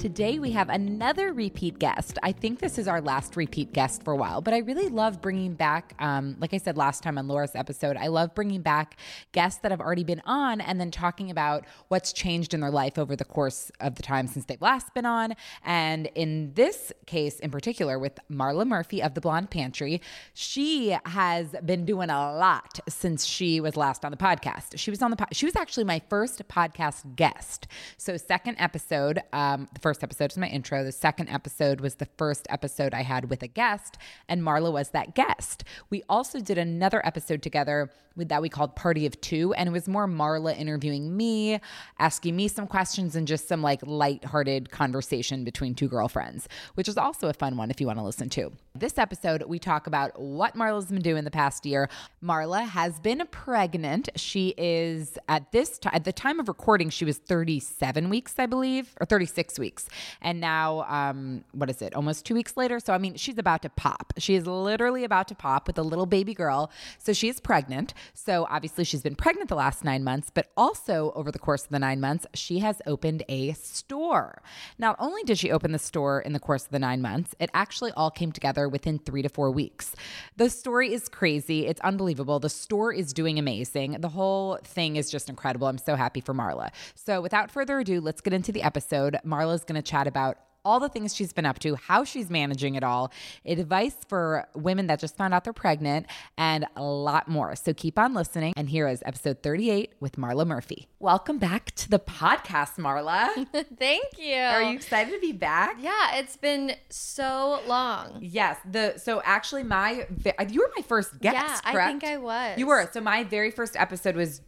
Today, we have another repeat guest. I think this is our last repeat guest for a while, but I really love bringing back, um, like I said last time on Laura's episode, I love bringing back guests that have already been on and then talking about what's changed in their life over the course of the time since they've last been on. And in this case in particular, with Marla Murphy of the Blonde Pantry, she has been doing a lot since she was last on the podcast. She was on the po- she was actually my first podcast guest. So second episode, um, the first episode was my intro. The second episode was the first episode I had with a guest, and Marla was that guest. We also did another episode together with that we called Party of Two, and it was more Marla interviewing me, asking me some questions, and just some like light-hearted conversation between two girlfriends, which is also a fun one if you want to listen to. This episode, we talk about what Marla's been doing the past year. Marla has been pregnant. She is at this time, at the time of recording, she was 37 weeks, I believe, or 36 weeks. And now, um, what is it, almost two weeks later? So, I mean, she's about to pop. She is literally about to pop with a little baby girl. So, she is pregnant. So, obviously, she's been pregnant the last nine months, but also over the course of the nine months, she has opened a store. Not only did she open the store in the course of the nine months, it actually all came together within three to four weeks. The story is crazy. It's unbelievable. The store is doing amazing. The whole thing is just incredible. I'm so happy for Marla. So, without further ado, let's get into the episode. Marla's going to chat about all the things she's been up to, how she's managing it all, advice for women that just found out they're pregnant, and a lot more. So keep on listening. And here is episode 38 with Marla Murphy. Welcome back to the podcast, Marla. Thank you. Are you excited to be back? Yeah, it's been so long. Yes. The so actually my you were my first guest. Yeah, I think I was. You were. So my very first episode was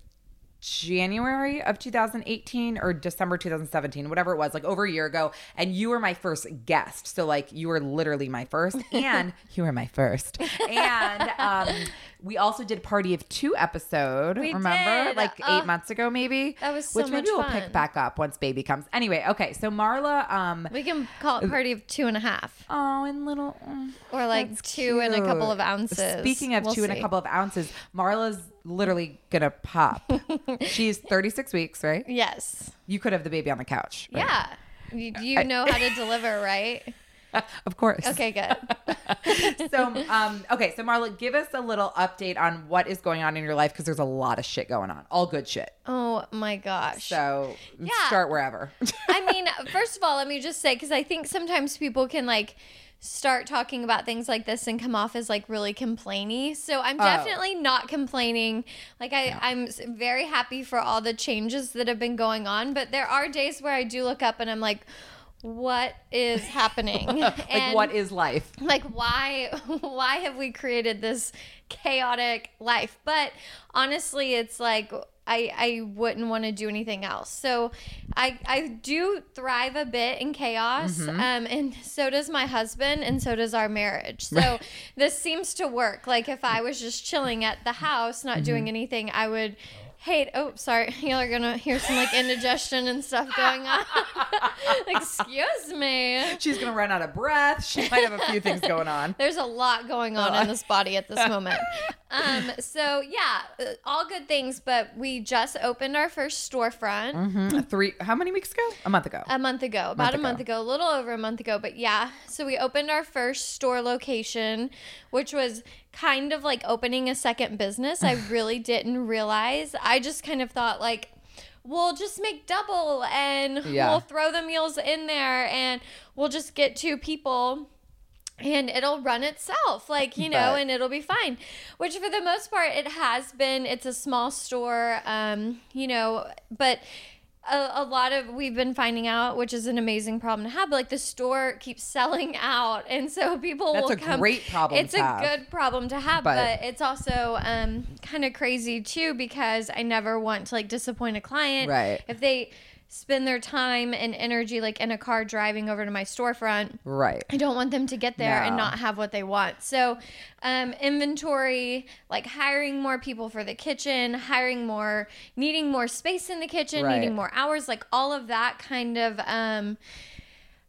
January of 2018 or December 2017, whatever it was, like over a year ago. And you were my first guest. So, like, you were literally my first, and you were my first. And um, we also did Party of Two episode. We remember? did. Like eight months ago, maybe? that was so Which maybe we'll pick back up once baby comes. Anyway, okay. So, Marla, um, We can call it party of two and a half, oh, and little. mm, or like two and a couple of ounces. Speaking of We'll two and a couple of ounces, Marla's literally gonna pop. She's 36 weeks, right? Yes. You could have the baby on the couch. right? Yeah. You, you know how to deliver, right? of course. Okay, good. So, um, okay, so Marla, give us a little update on what is going on in your life because there's a lot of shit going on, all good shit. Oh my gosh. So, Yeah. start wherever. I mean, first of all, let me just say because I think sometimes people can like start talking about things like this and come off as like really complainy. So I'm Oh. definitely not complaining. Like I, I'm very happy for all the changes that have been going on, but there are days where I do look up and I'm like, what is happening? like, what is life? like why why have we created this chaotic life but honestly it's like I, I wouldn't want to do anything else. So I I do thrive a bit in chaos. Mm-hmm. Um and so does my husband and so does our marriage. So this seems to work. Like if I was just chilling at the house, not Mm-hmm. doing anything, I would hate oh sorry, y'all are gonna hear some like indigestion and stuff going on. Excuse me. She's gonna run out of breath. She might have a few things going on. There's a lot going on in uh. this body at this moment. Um, so yeah, uh, all good things, but we just opened our first storefront Mhm. Three. How many weeks ago? A month ago. a month ago, about Month a month ago. ago, a little over a month ago, but yeah. So we opened our first store location, which was kind of like opening a second business. I really didn't realize. I just kind of thought like we'll just make double and Yeah. we'll throw the meals in there and we'll just get two people and it'll run itself like you know But- and it'll be fine which for the most part it has been it's a small store um you know but a, a lot of we've been finding out which is an amazing problem to have but like the store keeps selling out and so people That's will a come great problem it's a have. good problem to have But- but, it's also um kind of crazy too because i never want to like disappoint a client Right. if they spend their time and energy like in a car driving over to my storefront Right. I don't want them to get there and not have what they want. So, um, inventory, like hiring more people for the kitchen, hiring more, needing more space in the kitchen, Right. needing more hours, like all of that kind of um,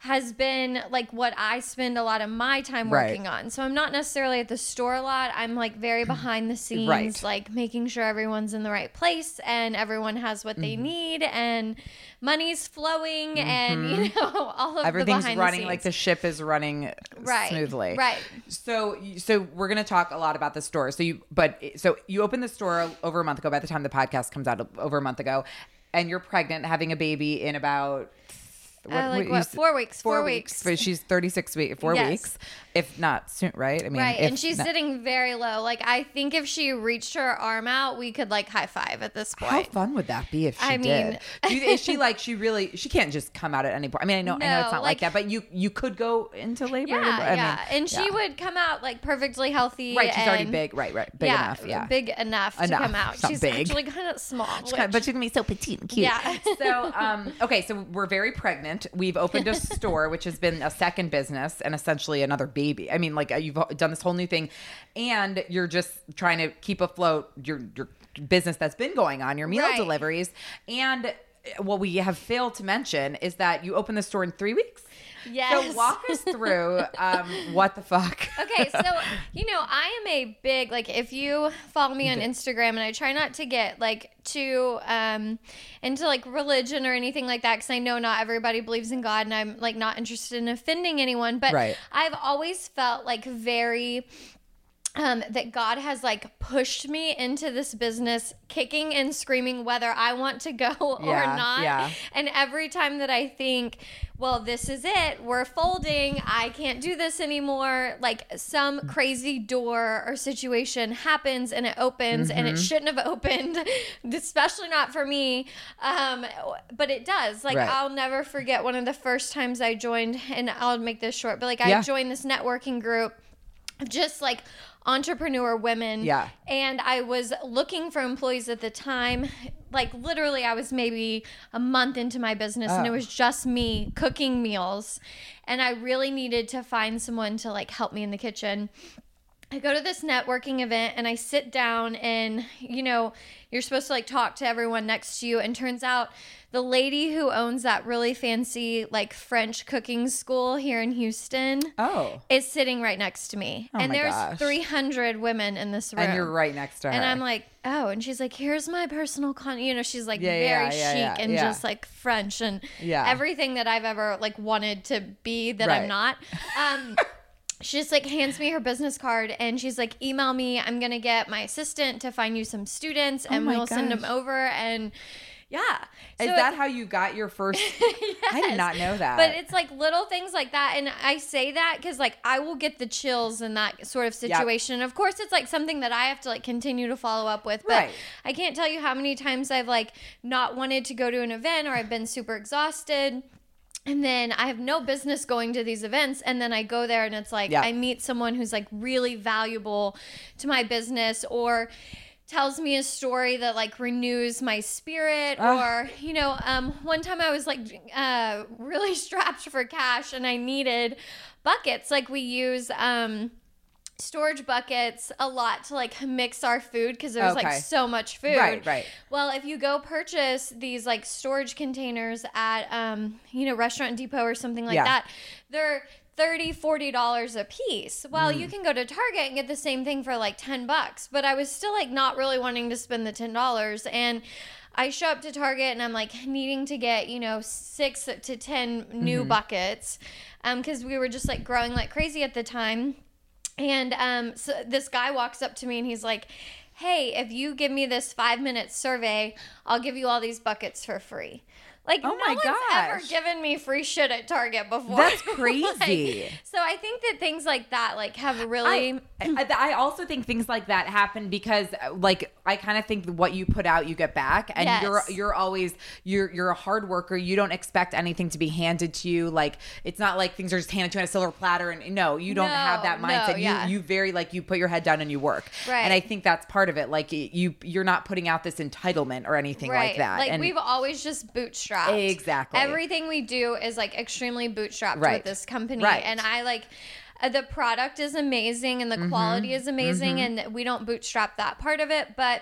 has been like what I spend a lot of my time Right. working on. So I'm not necessarily at the store a lot. I'm like very behind the scenes, Right. like making sure everyone's in the right place and everyone has what Mm-hmm. they need and money's flowing and you know all of the Everything's behind running the like the ship is running Right, smoothly. right. So, so we're gonna talk a lot about the store. So you, but so you opened the store over a month ago. By the time the podcast comes out, over a month ago, and you're pregnant, having a baby in about. Uh, like you what, four weeks, four weeks. But she's 36 weeks, four Yes. weeks, if not soon, right? I mean, right, and she's not- sitting very low. Like I think if she reached her arm out, we could like high five at this point. How fun would that be if she I did? mean- Do you, is she like she really? She can't just come out at any point. I mean, I know, I know it's not like, like- that, but you you could go into labor. Yeah, I mean, yeah, and she yeah. would come out like perfectly healthy. Right, she's already big. Right, right, big yeah, enough. Yeah, big enough, Enough. to come out. She's big. actually kind of small, She's kinda- but she's gonna be so petite and cute. Yeah. so, um, okay, so we're very pregnant. We've opened a store, which has been a second business and essentially another baby. I mean, like uh, you've done this whole new thing, and you're just trying to keep afloat your your business that's been going on, your meal Right. deliveries, and uh, what we have failed to mention is that you opened the store in three weeks. Yes. So walk us through um, what the fuck. okay, so you know, I am a big like if you follow me on Instagram and I try not to get like too um into like religion or anything like that cuz I know not everybody believes in God and I'm like not interested in offending anyone, but Right. I've always felt like very um, that God has like pushed me into this business, kicking and screaming whether I want to go Yeah, or not. yeah. And every time that I think, well, this is it, we're folding, I can't do this anymore, like some crazy door or situation happens and it opens and Mm-hmm. it shouldn't have opened, especially not for me. Um, but it does. Like, Right. I'll never forget one of the first times I joined, and I'll make this short, but like, I joined this networking group just like entrepreneur women. Yeah. And I was looking for employees at the time. Like literally I was maybe a month into my business and it Oh. was just me cooking meals. And I really needed to find someone to like help me in the kitchen. I go to this networking event and I sit down and you know, you're supposed to like talk to everyone next to you and turns out the lady who owns that really fancy like French cooking school here in Houston Oh, is sitting right next to me. Oh and my there's gosh. 300 women in this room. and you're right next to her. And I'm like, oh, and she's like, here's my personal con. You know, she's like Yeah, very yeah, yeah, chic and just like French and Yeah. everything that I've ever like wanted to be that Right. I'm not. Um, she just like hands me her business card and she's like, email me. I'm gonna get my assistant to find you some students and Oh we'll send them over. And yeah, Is So that it- how you got your first? I did not know that. But it's like little things like that. And I say that because like I will get the chills in that sort of situation. Of course, it's like something that I have to like continue to follow up with. But Right. I can't tell you how many times I've like not wanted to go to an event or I've been super exhausted. And then I have no business going to these events. And then I go there and it's like Yeah. I meet someone who's like really valuable to my business or tells me a story that like renews my spirit Ah. or you know um one time i was like uh really strapped for cash and i needed buckets like we use um storage buckets a lot to like mix our food because there was Okay. like so much food. Right, right. Well, if you go purchase these like storage containers at um, you know, Restaurant Depot or something like Yeah. that, they're 30 40 dollars a piece well Mm. you can go to target and get the same thing for like 10 bucks but i was still like not really wanting to spend the 10 dollars and i show up to target and i'm like needing to get you know six to 10 new Mm-hmm. buckets um because we were just like growing like crazy at the time and um, so this guy walks up to me and he's like, "Hey, if you give me this five minute survey, I'll give you all these buckets for free." Like, Oh no my one's ever given me free shit at Target before. That's Like, crazy. so I think that things like that, like, have really. I, I I also think things like that happen because, like, I kind of think what you put out, you get back, and Yes. you're you're always you're you're a hard worker. You don't expect anything to be handed to you. Like, it's not like things are just handed to you on a silver platter. And no, you don't No, have that no, mindset. yeah. You you very like you put your head down and you work. Right. And I think that's part of it. Like you you're not putting out this entitlement or anything like that. Like and we've always just bootstrapped. Exactly. Everything we do is like extremely bootstrapped Right. with this company. Right. And I like uh, the product is amazing and the quality Mm-hmm. is amazing and we don't bootstrap that part of it, but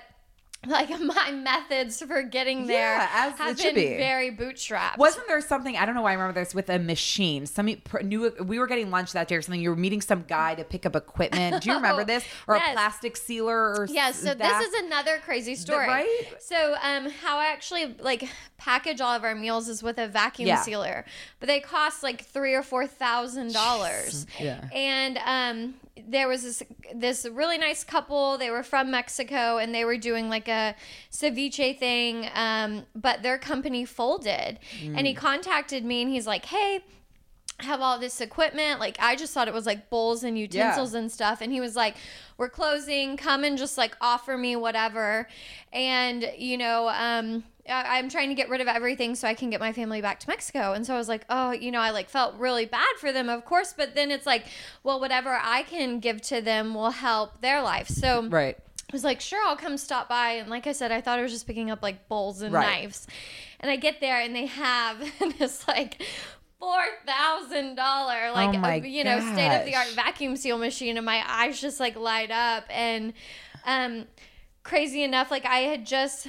like my methods for getting there Yeah, as have been be. very bootstrapped. Wasn't there something I don't know why I remember this with a machine? Some new we were getting lunch that day or something. You were meeting some guy to pick up equipment. Do you remember Oh, this or yes. a plastic sealer or Yes, so that? this is another crazy story. right? So, um, how I actually like package all of our meals is with a vacuum Yeah. sealer, but they cost like three or four thousand dollars. Yeah. And um, there was this this really nice couple. They were from Mexico, and they were doing like a ceviche thing. Um, but their company folded, and Mm. he contacted me, and he's like, "Hey." Have all this equipment. Like I just thought it was like bowls and utensils and stuff. And he was like, "We're closing. Come and just like offer me whatever." And you know, um, I'm trying to get rid of everything so I can get my family back to Mexico. And so I was like, "Oh, you know, I like felt really bad for them, of course." But then it's like, well, whatever I can give to them will help their life. So right. I was like, sure, I'll come stop by. And like I said, I thought I was just picking up like bowls and Right. knives. And I get there and they have this like four thousand dollar like Oh my uh, you know state of the art vacuum seal machine, and my eyes just like light up. And um, crazy enough, like I had just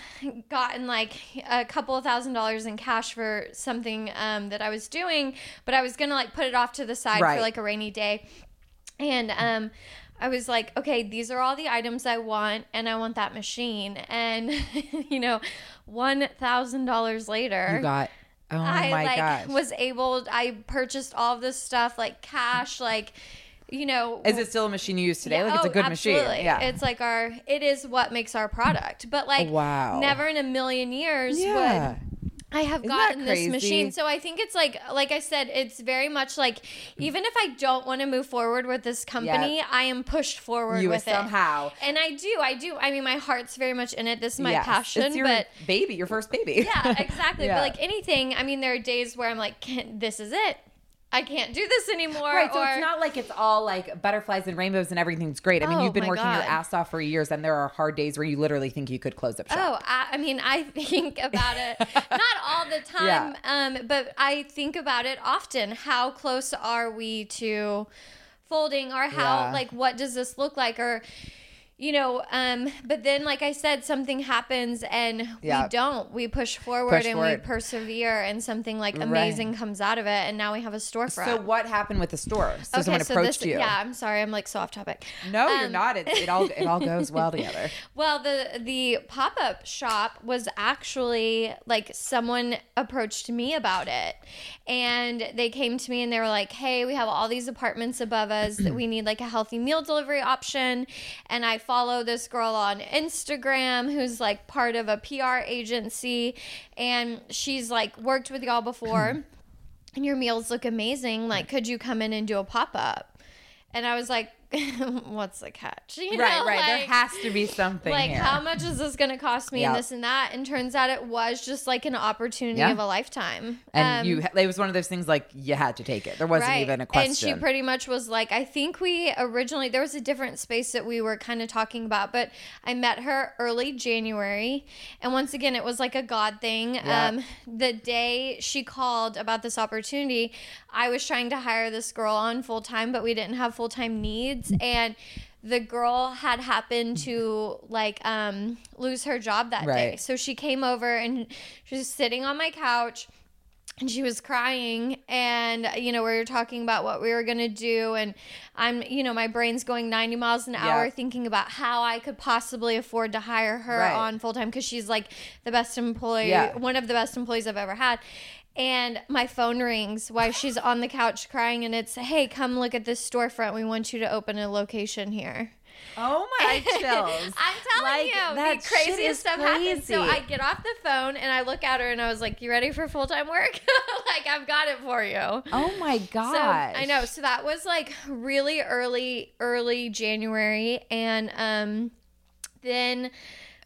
gotten like a couple of thousand dollars in cash for something um, that I was doing, but I was gonna like put it off to the side Right. for like a rainy day. And um, I was like, okay, these are all the items I want, and I want that machine. And you know, one thousand dollars later, You got oh I my like gosh. was able. I purchased all of this stuff like cash, like you know. is it still a machine you use today? Yeah, like it's a oh, good absolutely. machine. Yeah. It's like our it is what makes our product. But like oh, Wow. never in a million years yeah. would I have Isn't gotten this machine. So I think it's like like I said, it's very much like even if I don't want to move forward with this company, I am pushed forward You with somehow. it. And I do, I do. I mean my heart's very much in it. This is my Yes. passion. It's your but baby, your first baby. yeah, exactly. Yeah. But like anything, I mean there are days where I'm like, this is it. I can't do this anymore. Right, so or, it's not like it's all like butterflies and rainbows and everything's great. I mean, Oh, you've been working your ass off for years, and there are hard days where you literally think you could close up shop. Oh, I, I mean, I think about it not all the time, Yeah. um, but I think about it often. How close are we to folding, or how Yeah. like what does this look like, or you know, um, but then like I said, something happens and Yeah. we don't. We push forward Push and forward. we persevere, and something like amazing comes out of it, and now we have a storefront. So what happened with the store? So someone so approached this, you. Yeah, I'm sorry, I'm like so off topic. No, you're Um, not. It, it all it all goes well together. Well, the the pop up shop was actually like someone approached me about it, and they came to me and they were like, "Hey, we have all these apartments above us that we need like a healthy meal delivery option." And I follow this girl on Instagram who's like part of a PR agency, and she's like worked with y'all before, and your meals look amazing. Like, could you come in and do a pop up? And I was like, "What's the catch?" You right, know, right. there has to be something like here. how much is this going to cost me and this and that and turns out it was just like an opportunity Yeah. of a lifetime and Um, you, it was one of those things like you had to take it. There wasn't even a question. and she pretty much was like, I think we originally there was a different space that we were kind of talking about, but I met her early January, and once again, it was like a God thing. Yeah. Um, the day she called about this opportunity, I was trying to hire this girl on full time, but we didn't have full time needs, kids and the girl had happened to like um lose her job that day. So she came over and she was sitting on my couch and she was crying and you know we were talking about what we were going to do and i'm you know my brain's going 90 miles an hour Yeah. thinking about how i could possibly afford to hire her Right. on full time because she's like the best employee Yeah. one of the best employees i've ever had and my phone rings while she's on the couch crying and it's hey come look at this storefront we want you to open a location here Oh my chills. I'm telling Like, you, that the craziest stuff happens So. I get off the phone and I look at her and I was like, "You ready for full time work? like I've got it for you." Oh my god So I know. So that was like really early, early January, and um, then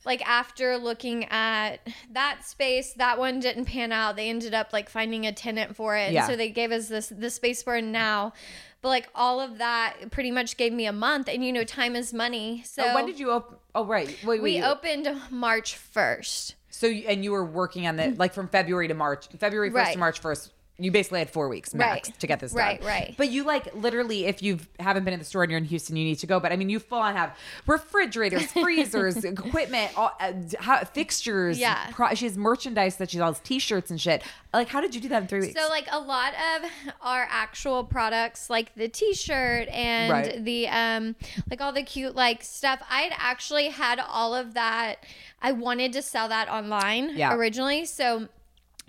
like after looking at that space, that one didn't pan out. They ended up like finding a tenant for it, Yeah. so they gave us this the space we're in now. But like all of that pretty much gave me a month, and you know, time is money. So Oh, when did you open? Oh right. Wait, wait. we opened March first. So and you were working on the like from February to March, February first Right. to March first. You basically had four weeks max Right. to get this done. Right, right. But you like literally, if you haven't been in the store and you're in Houston, you need to go. But I mean, you full on have refrigerators, freezers, equipment, all, uh, how, fixtures. Yeah. Pro, she has merchandise that she sells, T-shirts and shit. Like, how did you do that in three weeks? So like a lot of our actual products like the t-shirt and Right. the um like all the cute like stuff I'd actually had all of that I wanted to sell that online Yeah. originally so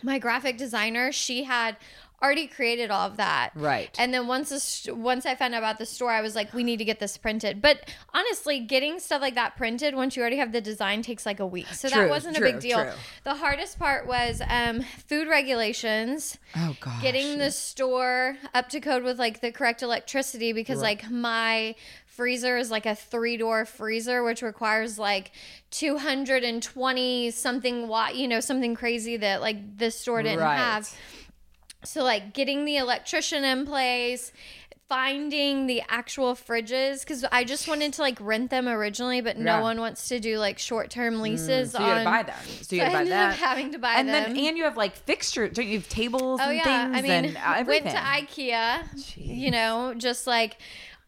my graphic designer she had already created all of that Right. and then once the st- once I found out about the store I was like we need to get this printed but honestly getting stuff like that printed once you already have the design takes like a week so True, that wasn't true, a big deal true. the hardest part was um food regulations oh god. getting the store up to code with like the correct electricity because like my freezer is like a three door freezer which requires like 220 something watt you know something crazy that like this store didn't Right. have so like getting the electrician in place finding the actual fridges because i just wanted to like rent them originally but no Yeah. Mm, one wants to do like short-term leases So you on gotta buy them. So you So buy that. having to buy and them. then and you have like fixtures. Don't you have tables Oh and yeah, things I mean, and everything? went to IKEA. You know, just like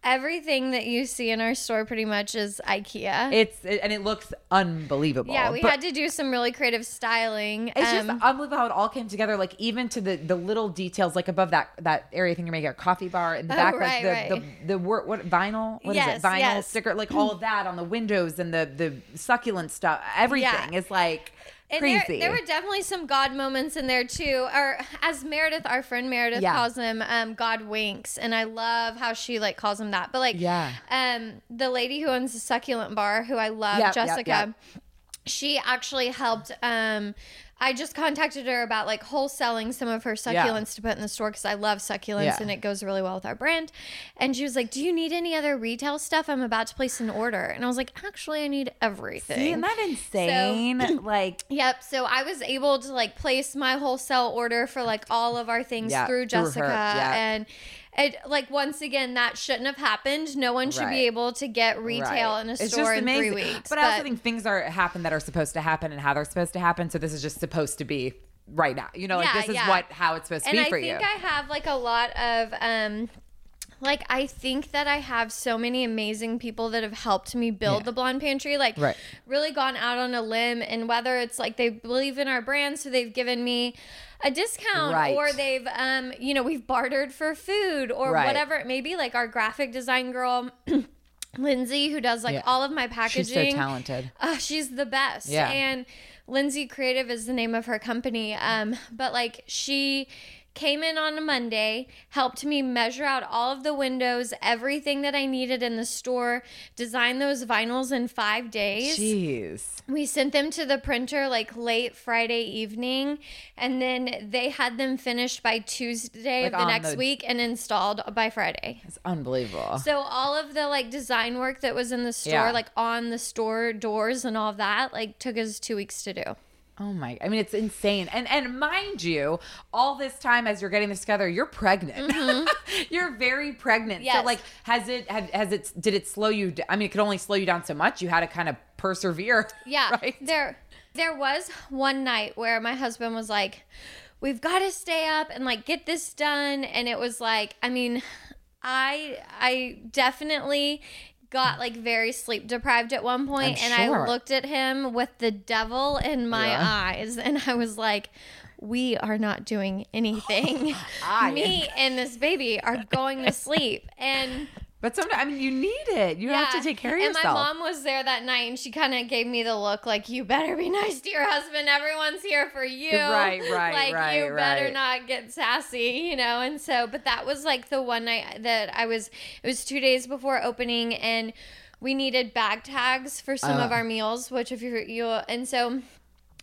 everything that you see in our store, pretty much is IKEA. It's it, and it looks unbelievable. yeah, we But- had to do some really creative styling. It's Um, just unbelievable how it all came together. Like even to the the little details, like above that that area. thing you're making a coffee bar in the Oh, back, right, like the, right. the the wor- what vinyl? What is Yes, it? Vinyl yes. sticker, like all of that on the windows and the the succulent stuff. Everything is like and there, crazy. there were definitely some God moments in there too. Or as Meredith, our friend Meredith Yeah. calls him, um, God winks, and I love how she like calls him that. But like, Yeah. um, the lady who owns the succulent bar, who I love, Yep, yep, Jessica. yep. She actually helped. Um, I just contacted her about like wholesaling some of her succulents to put in the store because I love succulents Yeah. and it goes really well with our brand. And she was like, "Do you need any other retail stuff? I'm about to place an order." And I was like, "Actually, I need everything." Isn't that insane? like Yep. So I was able to like place my wholesale order for like all of our things Yeah, through through her, Jessica. yeah. And it like once again that shouldn't have happened. No one should Right. be able to get retail Right. in a It's store in amazing. three weeks. But, I also think things are happen that are supposed to happen and how they're supposed to happen. So this is just supposed to be right now. You know, like this is yeah. what how it's supposed to and be I for think you. I have like a lot of um like I think that I have so many amazing people that have helped me build Yeah. the Blonde Pantry. Like Right. really gone out on a limb and whether it's like they believe in our brand so they've given me a discount Right. or they've um you know we've bartered for food or Right. whatever it may be like our graphic design girl Lindsay who does like Yeah. all of my packaging She's so talented. uh, she's the best. Yeah. And Lindsay Creative is the name of her company. Um, but like she came in on a Monday, helped me measure out all of the windows, everything that I needed in the store, design those vinyls in five days. Jeez. We sent them to the printer like late Friday evening, and then they had them finished by Tuesday Like of the next the- week and installed by Friday. It's unbelievable. So all of the like design work that was in the store, Yeah. like on the store doors and all of that, like took us two weeks to do. Oh my! I mean, it's insane. And and mind you, all this time as you're getting this together, you're pregnant. you're very pregnant. So Mm-hmm. Like, has it has it did it slow you? d- I mean, it could only slow you down so much. You had to kind of persevere. Yeah. Right. There there was one night where my husband was like, We've got to stay up and like get this done. And it was like, I mean, I I definitely got like very sleep deprived at one point, I'm and sure. I looked at him with the devil in my Yeah. eyes and I was like we are not doing anything. Me and this baby are going to sleep. And But sometimes, I mean, you need it. You have to take care of and yourself. And my mom was there that night, and she kind of gave me the look like, "You better be nice to your husband. Everyone's here for you. Right, right, Like right, you better right. not get sassy, you know." And so, but that was like the one night that I was. It was two days before opening, and we needed bag tags for some of Uh. our meals. Which, if you're you, and so.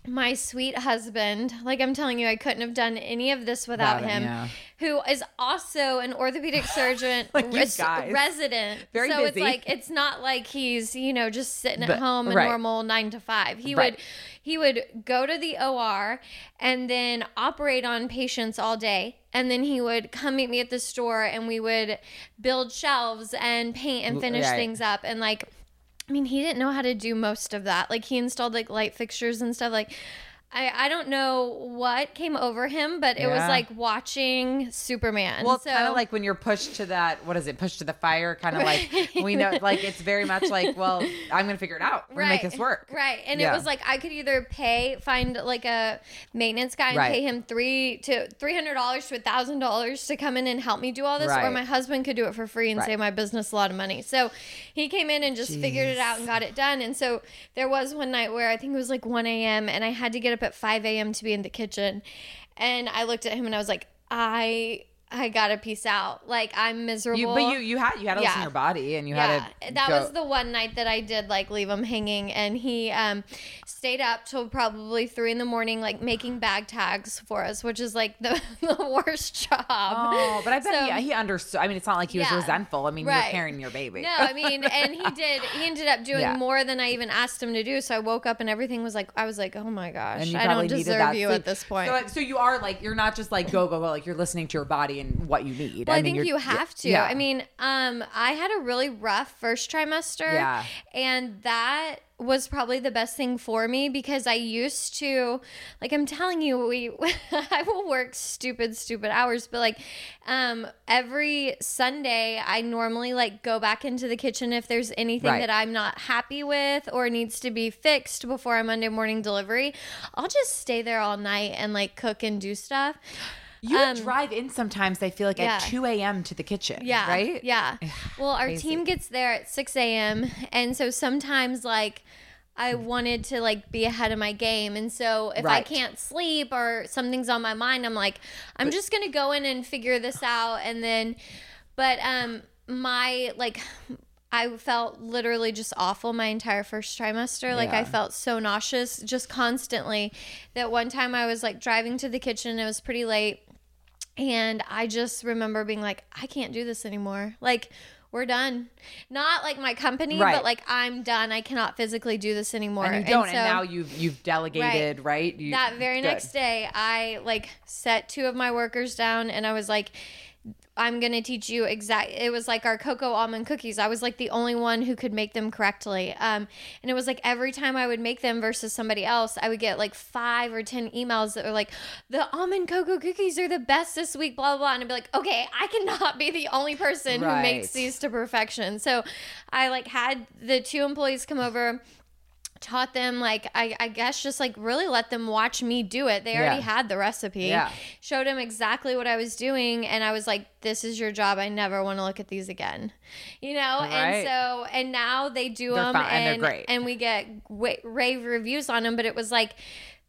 My sweet husband, like I'm telling you, I couldn't have done any of this without him, him. yeah. Who is also an orthopedic surgeon, Like res- resident. Very so busy. it's like it's not like he's you know just sitting at But- home a right. normal nine to five. He Right. would he would go to the OR and then operate on patients all day. And then he would come meet me at the store and we would build shelves and paint and finish right. things up. And like, I mean, he didn't know how to do most of that. Like, he installed like light fixtures and stuff. Like, I, I don't know what came over him, but it was like watching Superman. Well, so, kind of like when you're pushed to that. What is it? Pushed to the fire. Kind of like we know. Like it's very much like, well, I'm gonna figure it out. We're gonna make this work. Right. And Yeah. it was like I could either pay, find like a maintenance guy and Right. pay him three to three hundred dollars to a thousand dollars to come in and help me do all this, or my husband could do it for free and Right. save my business a lot of money. So he came in and just figured it out and got it done. And so there was one night where I think it was like one AM and I had to get up at five AM to be in the kitchen. And I looked at him and I was like, I I gotta peace out. Like I'm miserable. You, but you you had you had to listen to your body, and you yeah, had to. that go- was the one night that I did like leave him hanging, and he um, stayed up till probably three in the morning, like making bag tags for us, which is like the, the worst job. Oh, but I bet So- he, he understood. I mean, it's not like he was Yeah. resentful. I mean, you're carrying your baby. No, I mean, and he did. He ended up doing Yeah. more than I even asked him to do. So I woke up and everything was like, I was like, oh my gosh, I don't deserve you sleep. at this point. So, so you are like you're not just like go go go. Like you're listening to your body and what you need. Well, I, mean, think you have to. yeah. I mean, um, I had a really rough first trimester. Yeah. And that was probably the best thing for me because I used to, like, I'm telling you, we, I will work stupid, stupid hours, but like, um, every Sunday, I normally like go back into the kitchen if there's anything Right. that I'm not happy with or needs to be fixed before our Monday morning delivery. I'll just stay there all night and like cook and do stuff. You Um, drive in sometimes. I feel like yeah. at 2 a.m. to the kitchen. Yeah. Right. Yeah. Well, our Crazy. team gets there at 6 a.m. And so sometimes, like, I wanted to like be ahead of my game. And so if I can't sleep or something's on my mind, I'm like, I'm just going to go in and figure this out. And then, but, um, my, like, I felt literally just awful my entire first trimester. Like I felt so nauseous just constantly that one time I was like driving to the kitchen. It was pretty late. And I just remember being like, I can't do this anymore. Like, we're done. Not like my company, Right. but like I'm done. I cannot physically do this anymore. And you don't. And, so now you've you've delegated, right? You, that very good. next day, I like set two of my workers down and I was like, I'm gonna teach you exact. It was like our cocoa almond cookies. I was like the only one who could make them correctly. Um, and it was like every time I would make them versus somebody else, I would get like five or ten emails that were like, "The almond cocoa cookies are the best this week." Blah blah. blah. And I'd be like, "Okay, I cannot be the only person who makes these to perfection." So, I like had the two employees come over taught them like I, I guess just like really let them watch me do it they already Yeah. had the recipe Yeah. showed them exactly what i was doing and i was like this is your job i never want to look at these again you know Right. and so and now they do They're them fine, and and they're great. and we get wa- rave reviews on them but it was like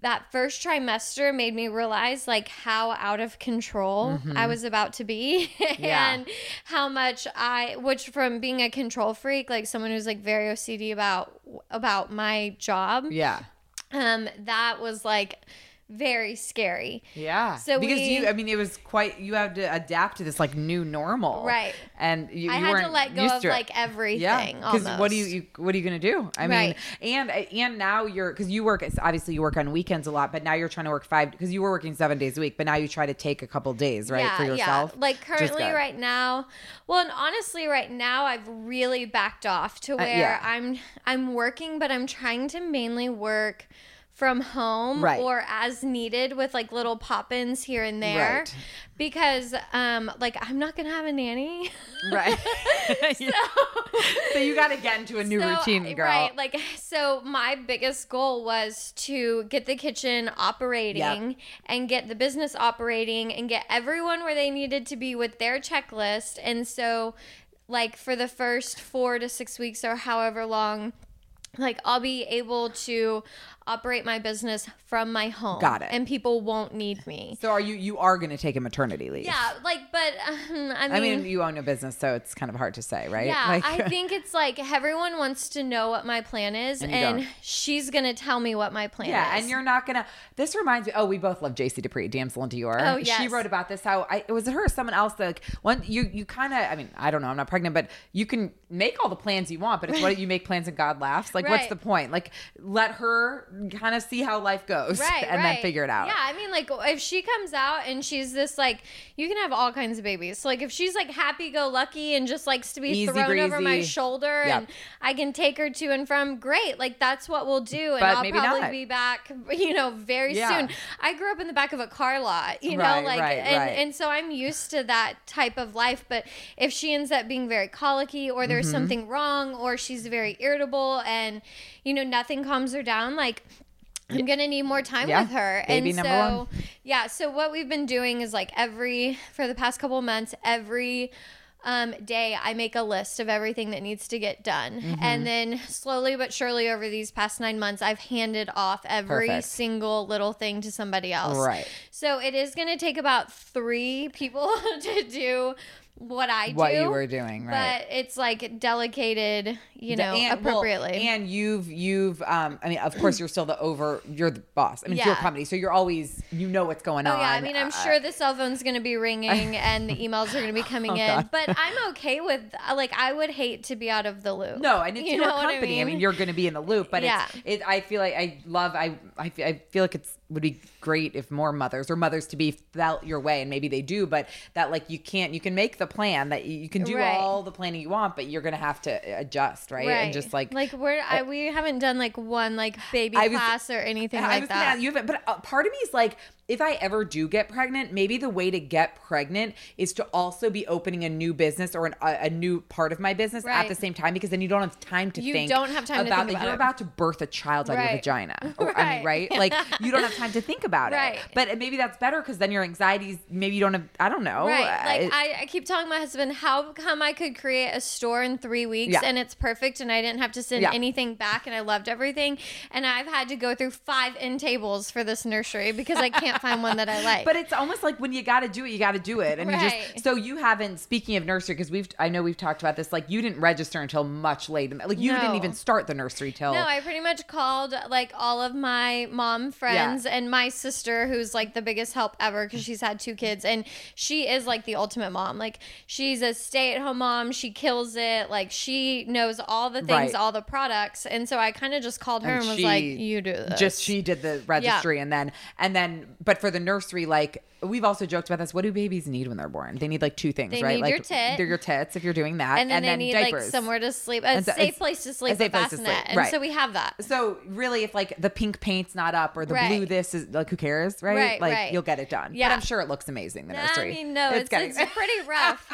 that first trimester made me realize like how out of control I was about to be Mm-hmm. Yeah. and how much I which from being a control freak like someone who's like very OCD about about my job Yeah. um that was like very scary Yeah. So because we- you, I mean, it was quite. You have to adapt to this like new normal, Right. And you, I you had to let go of like everything Yeah, Because what do you, you what are you gonna do? I mean, and and now you're because you work obviously you work on weekends a lot, but now you're trying to work five because you were working seven days a week, but now you try to take a couple days right for yourself. Yeah. Like currently right now, well, and honestly, right now I've really backed off to where Uh, yeah. I'm I'm working, but I'm trying to mainly work from home Right. or as needed with like little pop-ins here and there Right. because um like I'm not going to have a nanny. Right. so you got to get into a new So, routine, girl. Right. Like, so my biggest goal was to get the kitchen operating and get the business operating and get everyone where they needed to be with their checklist. And so, like, for the first four to six weeks or however long, like, I'll be able to operate my business from my home. Got it. And people won't need me. So are you you are going to take a maternity leave? Yeah. Like, but um, I mean, I mean, you own a business, so it's kind of hard to say, right? Yeah, Like- I think it's like everyone wants to know what my plan is, And and, she's gonna tell me what my plan Yeah, is. Yeah, and you're not gonna. This reminds me. Oh, we both love Jacey Duprie, Damsel in Dior. Oh, yes. She wrote about this. How I it was it her or someone else? Like one, you you kind of. I mean, I don't know. I'm not pregnant, but you can make all the plans you want. But it's what you make plans and God laughs. Like, what's the point? Like, let her kind of see how life goes, right, and right. then figure it out. Yeah, I mean, like if she comes out and she's this like, you can have all kinds of babies. So like if she's like happy-go-lucky and just likes to be Easy thrown over my shoulder Yep. and I can take her to and from, great. Like that's what we'll do, and But I'll probably not. be back, you know, very Yeah. soon. I grew up in the back of a car lot, you know, Right, like, right, and and so I'm used to that type of life. But if she ends up being very colicky, or Mm-hmm. there's something wrong, or she's very irritable, and you know nothing calms her down, like. I'm gonna need more time Yeah. with her, Baby and number so one. yeah. So what we've been doing is like every for the past couple of months, every um, day I make a list of everything that needs to get done, Mm-hmm. and then slowly but surely over these past nine months, I've handed off every Perfect. single little thing to somebody else. Right. So it is gonna take about three people to do what I do. What you were doing, right? But it's like delegated, you know, and, well, appropriately. and you've you've um I mean of course you're still the over you're the boss. I mean it's your Yeah. company, so you're always you know what's going Oh on. yeah, I mean, I'm Uh, sure the cell phone's going to be ringing and the emails are going to be coming Oh, in, God. but I'm okay with like I would hate to be out of the loop. No, and it's You your what I company. I mean? mean? you're going to be in the loop, but Yeah. it's it. I feel like I love. I I I feel like it's would be great if more mothers or mothers to be felt your way, and maybe they do, but that like you can't. You can make the plan that you, can do Right. all the planning you want, but you're to have to adjust, right? And just like like we're I, we haven't done like one like baby was- class or anything I like was gonna that. you, haven't- but uh, part of me is like, if I ever do get pregnant, maybe the way to get pregnant is to also be opening a new business or an, a, a new part of my business at the same time because then you don't have time to You think. don't have time about about You're it. about to birth a child out of your vagina, or, oh, I mean, right? Right. Like you don't have time to think about Right. it. But maybe that's better because then your anxieties. Maybe you don't have. I don't know. Right. Like it- I, I keep telling my husband how come I could create a store in three weeks Yeah. and it's perfect and I didn't have to send Yeah. anything back and I loved everything. And I've had to go through five end tables for this nursery because I can't find one that I like. But it's almost like when you got to do it, you got to do it, and you Right. just. So you haven't. Speaking of nursery, because we've, I know we've talked about this. Like you didn't register until much late. in- Like you didn't even start the nursery till. No, I pretty much called like all of my mom friends and my sister, who's like the biggest help ever because she's had two kids, and she is like the ultimate mom. Like she's a stay-at-home mom. She kills it. Like she knows all the things, Right. all the products, and so I kind of just called her and, And was like, "You do this." just she did the registry and then and then but for the nursery like we've also joked about this what do babies need when they're born they need like two things They right need like your tit. they're your tits if you're doing that and then they need diapers like somewhere to sleep, a so- safe place to sleep, a safe place to sleep, and right. so we have that. so really if like the pink paint's not up or the Right. blue this is like who cares right, Right, like right. you'll get it done Yeah. but i'm sure it looks amazing the nursery I mean, no, it's, getting- it's pretty rough,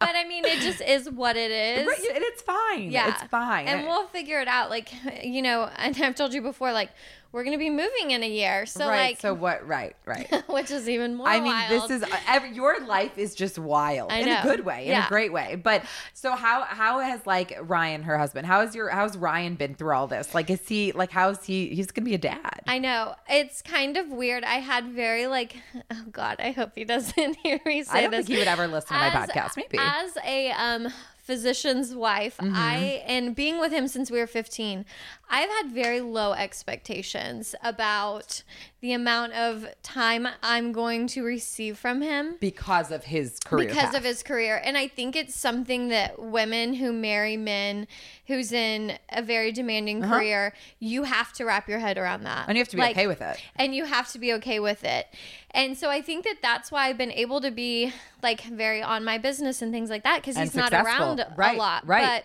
but I mean, it just is what it is. And it's fine Yeah. it's fine And we'll figure it out. Like, you know, and I've told you before, like, we're going to be moving in a year. So, right like, so what right right which is even more I mean, wild. this is every, your life is just wild I in a know. good way, in a Yeah. great way. But so how how has like Ryan, her husband, how has your how's Ryan been through all this? Like, is he like how's he? He's gonna be a dad. I know. It's kind of weird. I had very, like, oh God, I hope he doesn't hear me say I don't this. think he would ever listen to my podcast. Maybe. As a um, physician's wife, Mm-hmm. I, and being with him since we were 15, I've had very low expectations about the amount of time I'm going to receive from him. because of his career. because path. of his career and i think it's something that women who marry men who's in a very demanding career you have to wrap your head around that Uh-huh. And you have to be okay with it. and you have to be okay with it and so i think that that's why i've been able to be like very on my business and things like that because he's not around Right, a lot right. but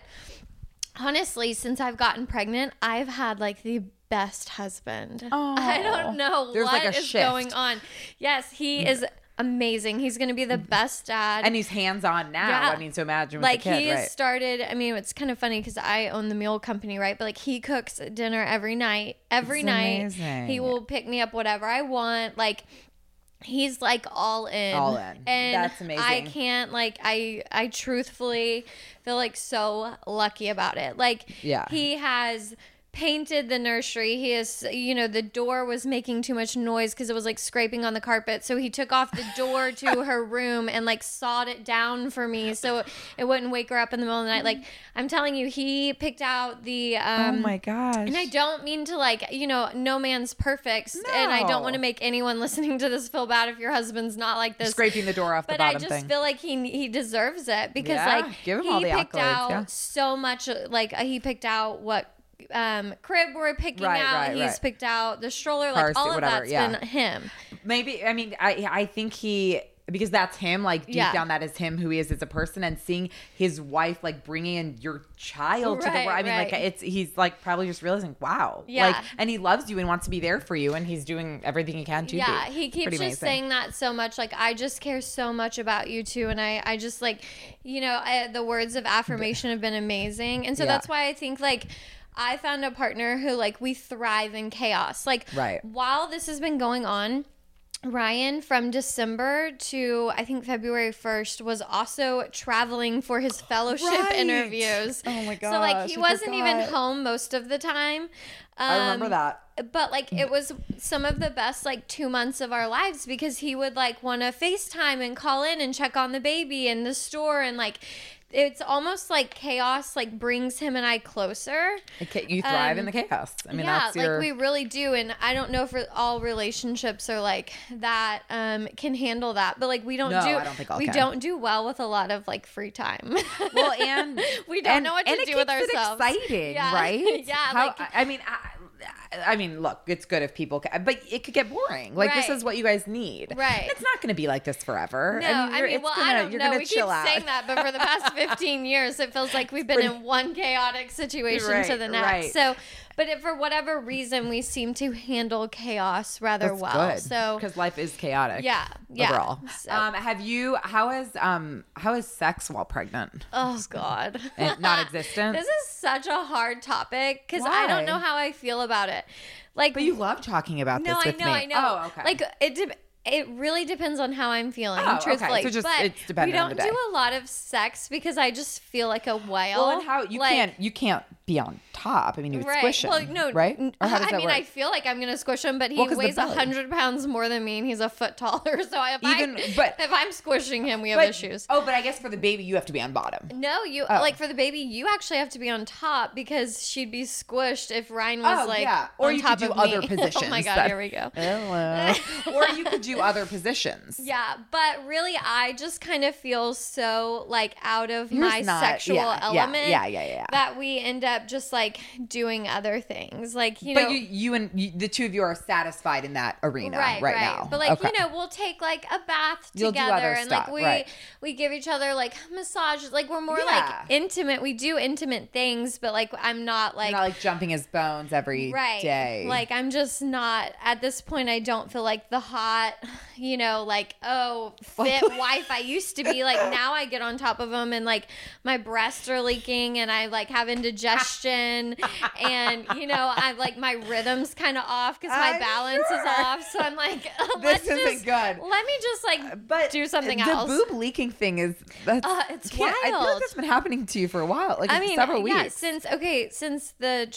honestly since i've gotten pregnant i've had like the best husband. Oh, I don't know There's, what like, a is shift. going on. Yes, he mm. is amazing. He's going to be the mm-hmm. best dad. and he's hands on now. Yeah. I mean, so imagine with like kid, he right? started i mean it's kind of funny because i own the meal company right but like he cooks dinner every night every That's night amazing. he will pick me up whatever i want like he's like all in All in. and That's amazing. i can't like i i truthfully feel like so lucky about it like Yeah. he has painted the nursery he is you know the door was making too much noise because it was like scraping on the carpet so he took off the door to her room and like sawed it down for me so it wouldn't wake her up in the middle of the night like i'm telling you he picked out the oh um my gosh. and I don't mean to like, you know, no man's perfect. And I don't want to make anyone listening to this feel bad if your husband's not like this. scraping the door off the but I just thing. feel like he he deserves it because Yeah, like give him he all the picked accolades, out yeah. so much. Like uh, he picked out what um crib we're picking Right, out. right, He's right. picked out the stroller. Car Like all seat, of whatever, that's yeah. been him. Maybe I mean I I think he because that's him like deep Yeah. down that is him who he is as a person and seeing his wife like bringing in your child to the world I mean like it's he's like probably just realizing wow Yeah. like and he loves you and wants to be there for you and he's doing everything he can to yeah be. he keeps pretty just amazing. saying that so much like i just care so much about you too and i i just like you know I, the words of affirmation have been amazing and so Yeah. that's why i think like i found a partner who like we thrive in chaos like Right. while this has been going on Ryan from December to I think February 1st was also traveling for his fellowship Right. interviews. Oh my god. So like he I wasn't even home most of the time. I remember Um, that but like it was some of the best like two months of our lives because he would like want to FaceTime and call in and check on the baby in the store and like it's almost like chaos like brings him and I closer. You thrive in um, the chaos I mean yeah, that's your like we really do, and I don't know if all relationships are like that um, can handle that, but like we don't No, do. I don't think all we can. don't do well with a lot of like free time. well and we don't and- know what to do with ourselves. exciting Yeah. right Yeah, How, like- I I mean I, I mean, look, it's good if people, ca but it could get boring. Like this is what you guys need, Right. It's not going to be like this forever. No, I mean, you're- it's well, gonna, I don't you're know. We keep out. saying that, but for the past 15 years, it feels like we've been in one chaotic situation to the next. right. So, but if for whatever reason, we seem to handle chaos rather That's well. good, So, because life is chaotic. yeah, yeah. Overall, So- um, have you? How is um how is sex while pregnant? oh God, And non-existent? this is such a hard topic because I don't know how I feel about it. Like, But you love talking about no, this I with know, me. I know. Oh, okay. Like it. De- it really depends on how I'm feeling, Oh, okay. truthfully. So just- but it's dependent we don't the day. do a lot of sex because I just feel like a whale. well, and how you Like- can't you can't be on top. I mean, you would right. squish him, Well, no, right? Or how does I that mean, work? I feel like I'm gonna squish him, but he Well, weighs a hundred pounds more than me, and he's a foot taller. So if Even- I, but- if I'm squishing him, we have But- issues. Oh, but I guess for the baby, you have to be on bottom. No, you Oh. like for the baby, you actually have to be on top because she'd be squished if Ryan was Oh, like yeah. Or on you could top do of other me. positions oh my god, that- here we go. Hello. or you could do other positions. Yeah, but really, I just kind of feel so like out of Yours my not- sexual yeah, yeah, element. yeah, yeah, yeah. That we end up just like doing other things, like you know. but you, you and you, the two of you are satisfied in that arena right, now. But like Okay. you know, we'll take like a bath You'll together, and stuff, like we right. we give each other like massages. Like we're more Yeah. like intimate. We do intimate things, but like I'm not like. Not like jumping his bones every Right. day. Like I'm just not at this point I don't feel like the hot, you know, like oh, fit wife I used to be. Like now I get on top of him and like my breasts are leaking and I like have indigestion and you know, i'm like my rhythm's kind of off cuz my I'm balance is off. So I'm like This isn't just, good. Let me just like but do something the else. boob leaking thing is that's Uh, it's can't- I feel like that's been happening to you for a while, like I mean, several weeks. yeah, since okay, since the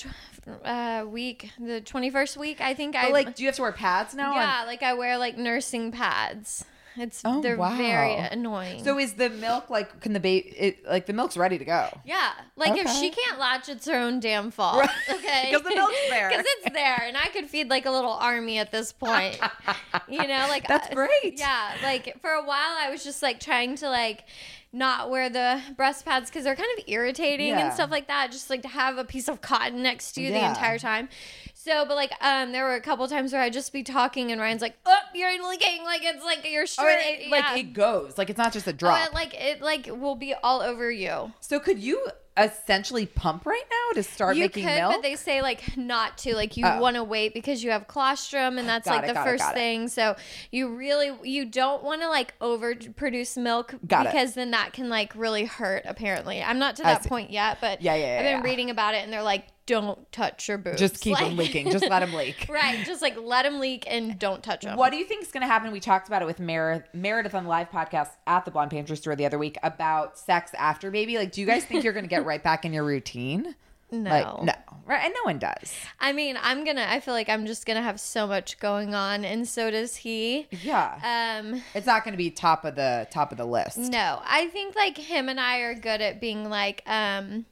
uh, week, the 21st week, I think I like, do you have to wear pads now? Yeah, like I wear like nursing pads. It's Oh, they're wow. very annoying. So is the milk like? Can the baby? It, like the milk's ready to go. yeah, like if she can't latch, it's her own damn fault. Right. Okay, 'Cause the milk's there. Because it's there, and I could feed like a little army at this point. you know, like That's uh, great. Yeah, like for a while, I was just like trying to like not wear the breast pads because they're kind of irritating Yeah. and stuff like that. Just like to have a piece of cotton next to you the entire time. So, but like, um, there were a couple times where I'd just be talking and Ryan's like, "Oh, you're leaking!" Like it's like you're Oh, straight. it, like it goes. Like it's not just a Oh, drop. it, like it like will be all over you. so could you essentially pump right now to start you making could, milk? but they say like not to. Like you Oh. want to wait because you have colostrum, and ah, that's Got like it, the it, first it. thing. So you really you don't want to like overproduce milk Got it. because then that can like really hurt. Apparently, I'm not to that point yet, but Yeah, yeah, I've been yeah. reading about it, and they're like, don't touch your boobs. just keep like, them leaking. Just let them leak. right, just like let them leak and don't touch them. What do you think is going to happen? We talked about it with Mer- Meredith on the live podcast at the Blonde Pantry store the other week about sex after baby. Like, do you guys think you're going to get right back in your routine? No. Like, no. Right? And no one does. I mean, I'm gonna. I feel like I'm just gonna have so much going on, and so does he. Yeah. Um, it's not going to be top of the top of the list. no, I think like him and I are good at being like um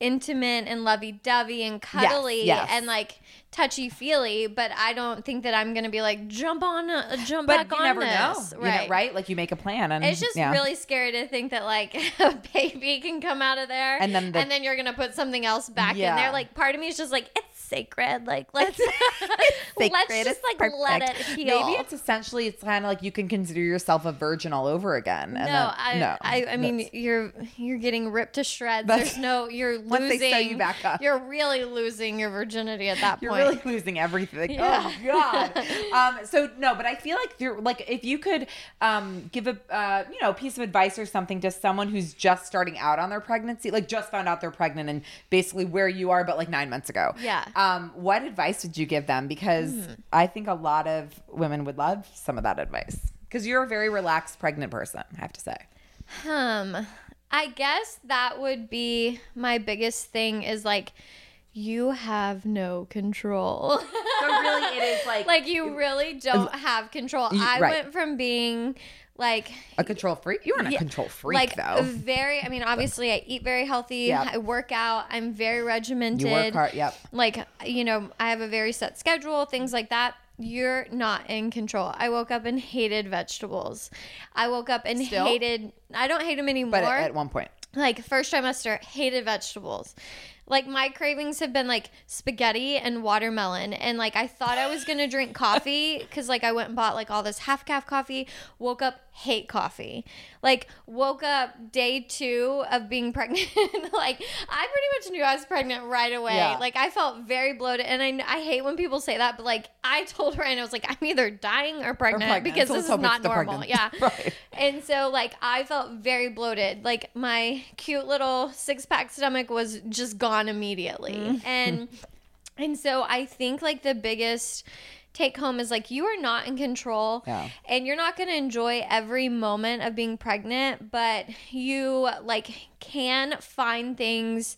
intimate and lovey-dovey and cuddly yes. and like touchy-feely, but I don't think that I'm gonna be like jump on, uh, jump But back you on never this. know. You know, right? right? Like you make a plan and It's just yeah. really scary to think that like a baby can come out of there, And then the- and then you're gonna put something else back in there. Like part of me is just like it's sacred. Like let's let's just like let it perfect. heal. Maybe it's essentially it's kind of like you can consider yourself a virgin all over again. And no, then- I, no, I, I mean, you're you're getting ripped to shreds. There's no, you're losing. Once they sew you back up. you're really losing your virginity at that point. You're really losing everything. Yeah. Oh God. um. So no, but I feel like you're like if you could um give a uh you know piece of advice or something to someone who's just starting out on their pregnancy, like just found out they're pregnant and basically where you are, but like nine months ago. Yeah. Um. What advice would you give them? Because Hmm. I think a lot of women would love some of that advice. Because you're a very relaxed pregnant person, I have to say. Um, I guess that would be my biggest thing is like you have no control. So really, it is like like you really don't have control. You- I right. went from being like a control freak. You aren't a control freak like though. very i mean obviously i eat very healthy Yep. i work out i'm very regimented You work hard. Yep. like you know i have a very set schedule things like that you're not in control i woke up and hated vegetables i woke up and Still? hated i don't hate them anymore But at, at one point. like first trimester hated vegetables like my cravings have been like spaghetti and watermelon and like i thought i was gonna drink coffee because like i went and bought like all this half caff coffee woke up hate coffee like woke up day two of being pregnant like i pretty much knew i was pregnant right away Yeah. like i felt very bloated and I, I hate when people say that but like i told Ryan and i was like i'm either dying or pregnant, pregnant. because this is not normal pregnant. yeah Right. and so like I felt very bloated. Like my cute little six pack stomach was just gone immediately. Mm. And and so I think like the biggest take home is like you are not in control Yeah. and you're not going to enjoy every moment of being pregnant, but you like can find things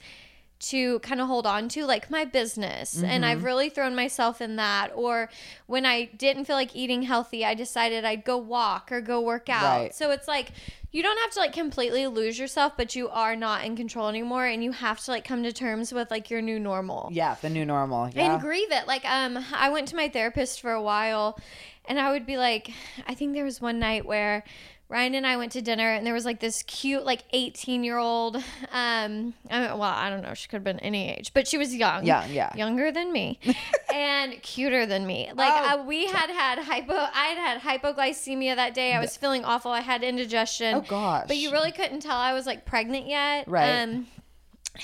to kind of hold on to like my business and Mm-hmm. I've really thrown myself in that or when I didn't feel like eating healthy I decided I'd go walk or go work out. Right. So it's like you don't have to like completely lose yourself but you are not in control anymore and you have to like come to terms with like your new normal Yeah, the new normal. Yeah. and grieve it. Like, um, I went to my therapist for a while, and I would be like, I think there was one night where Ryan and I went to dinner, and there was like this cute, like eighteen year old. Um, I mean, well, I don't know, she could have been any age, but she was young, Young, yeah. younger than me, and cuter than me. Like, Oh. uh, we had had hypo, I had had hypoglycemia that day. I was feeling awful. I had indigestion. Oh, gosh. But you really couldn't tell I was like pregnant yet, Right. Um,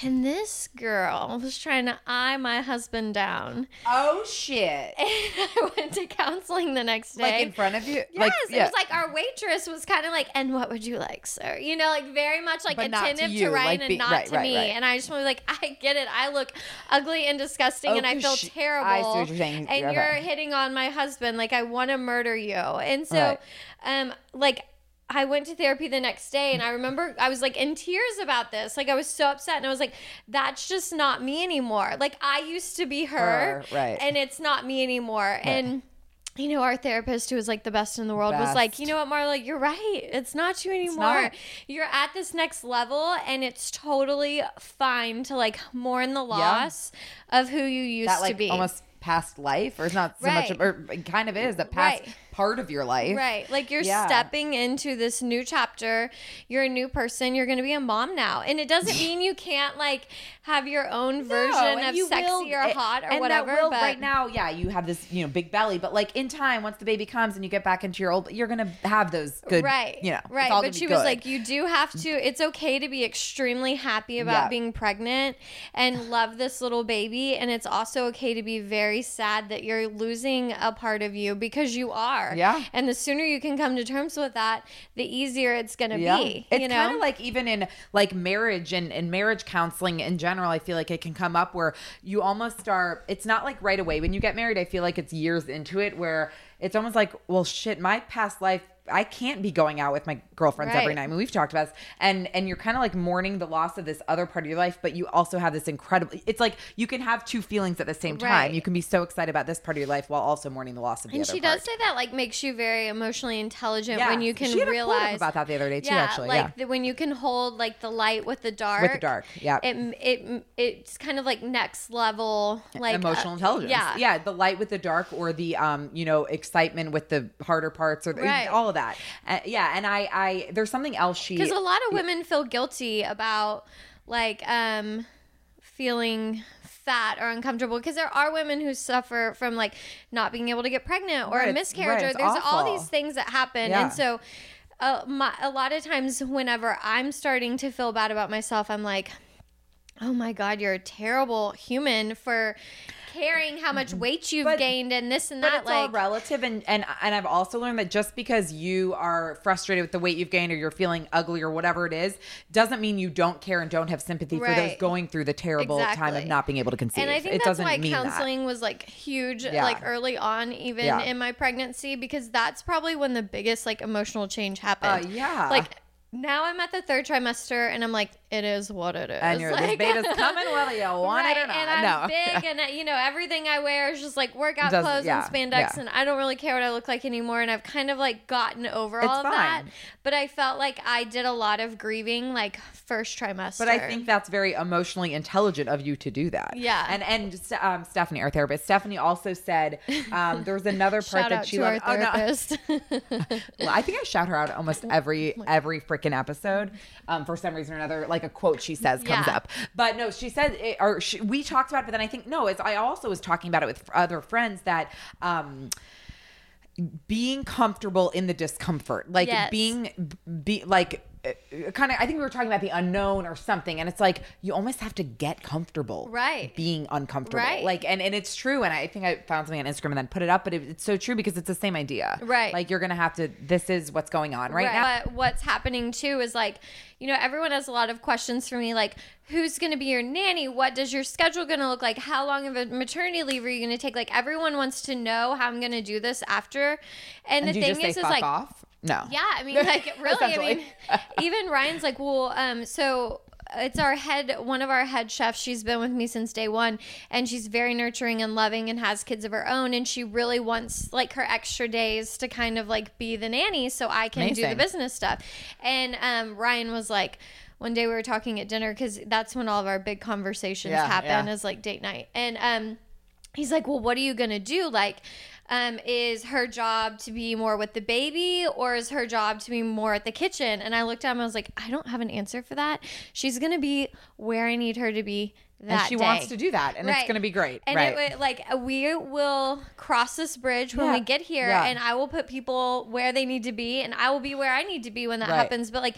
and this girl was trying to eye my husband down. Oh shit! And I went to counseling the next day. Like in front of you? Yes, like, it was like our waitress was kind of like, and what would you like, sir? You know, like very much like But to attentive to, you, Ryan like and be- not right, to right, me. right. And I just want to be like, I get it. I look ugly and disgusting, Oh, and I feel she- terrible. I you're. And you're hitting on my husband. Like I want to murder you. And so, um, like. I went to therapy the next day and I remember I was like in tears about this. Like I was so upset and I was like, that's just not me anymore. Like I used to be her, right. and it's not me anymore. And you know, our therapist, who was like the best in the world, was like, you know what, Marla, you're right. It's not you anymore. not. You're at this next level, and it's totally fine to like mourn the loss of who you used that to like be. almost past life, or it's not so much, Right. of, or it kind of is that past Right. Part of your life. Right. Like you're Yeah. stepping into this new chapter. You're a new person. You're going to be a mom now. And it doesn't mean you can't like have your own version No, of sexy will- or and- hot or whatever. Will, but right now, yeah, you have this, you know, big belly, but like in time, once the baby comes and you get back into your old, you're gonna have those good, right. You know, right. But she was good. like, you do have to, it's okay to be extremely happy about Yeah. being pregnant and love this little baby. And it's also okay to be very sad that you're losing a part of you because you are. Yeah. And the sooner you can come to terms with that, the easier it's going to be. It's you know? kind of like even in like marriage and, and marriage counseling in general, I feel like it can come up where you almost are, it's not like right away. When you get married, I feel like it's years into it where it's almost like, well, shit, my past life, I can't be going out with my girlfriends every night. I mean, we've talked about this, and and you're kind of like mourning the loss of this other part of your life, but you also have this incredible. It's like you can have two feelings at the same time. Right. You can be so excited about this part of your life while also mourning the loss of the And other And she part. does say that like makes you very emotionally intelligent Yeah. when you can She had a realize about that the other day, too, Yeah, actually, like yeah. the, when you can hold like the light with the dark. With the dark, yeah. It it it's kind of like next level like emotional uh, intelligence. Yeah, yeah, the light with the dark, or the um, you know, excitement with the harder parts, or the, Right. all of that. Uh, yeah, and I, I, there's something else she Because a lot of women feel guilty about like um feeling fat or uncomfortable because there are women who suffer from like not being able to get pregnant or Right, a miscarriage. right, or there's all these things that happen. Yeah. and so uh, my, a lot of times whenever i'm starting to feel bad about myself i'm like oh my god you're a terrible human for caring how much weight you've But- gained and this and But that it's all relative, and and and I've also learned that just because you are frustrated with the weight you've gained, or you're feeling ugly, or whatever it is, doesn't mean you don't care and don't have sympathy for those going through the terrible time of not being able to conceive. And I think it that's why mean that. counseling was like huge, Yeah. like early on, even Yeah. in my pregnancy, because that's probably when the biggest like emotional change happened. Uh, yeah. Like now I'm at the third trimester, and I'm like, it is what it is. And you're like, this beta's coming whether you want right, it or not. And I'm no. big, and you know everything I wear is just like workout Doesn't- clothes yeah, and spandex, yeah. and I don't really care what I look like anymore. And I've kind of like gotten over all It's of that, fine. but I felt like I did a lot of grieving, like first trimester. But I think that's very emotionally intelligent of you to do that. Yeah. And and um, Stephanie, our therapist, Stephanie also said um, there was another part that she loved. Oh, no. therapist. Well, I think I shout her out almost every every freaking episode. Um, for some reason or another, like a quote she says comes Yeah. up. But no, she said, it, or she, we talked about it. But then I think no, as I also was talking about it with other friends that. um being comfortable in the discomfort like Yes. being be like Uh, kind of i think we were talking about the unknown or something and it's like you almost have to get comfortable Right. being uncomfortable Right. like and and it's true and i think i found something on instagram and then put it up but it, it's so true because it's the same idea Right. like you're gonna have to this is what's going on right, now But what's happening too is like, you know, everyone has a lot of questions for me, like, who's going to be your nanny? What does your schedule to look like? How long of a maternity leave are you going to take? Like, everyone wants to know how I'm going to do this after. And, and the thing is, is like, off no. Yeah, I mean, like, really, I mean, even Ryan's like, well, um, so it's our head one of our head chefs she's been with me since day one and she's very nurturing and loving and has kids of her own and she really wants like her extra days to kind of like be the nanny so i can do the business stuff. And um, ryan was like one day we were talking at dinner because that's when all of our big conversations Yeah, happen yeah. is like date night. And um he's like, well, what are you gonna do? Like, um, is her job to be more with the baby, or is her job to be more at the kitchen? And I looked at him, I was like, I don't have an answer for that. She's gonna be where I need her to be that and she day. wants to do that and it's gonna be great And right it like we will cross this bridge when Yeah. we get here, Yeah. and I will put people where they need to be, and I will be where I need to be when that Right. happens. But like,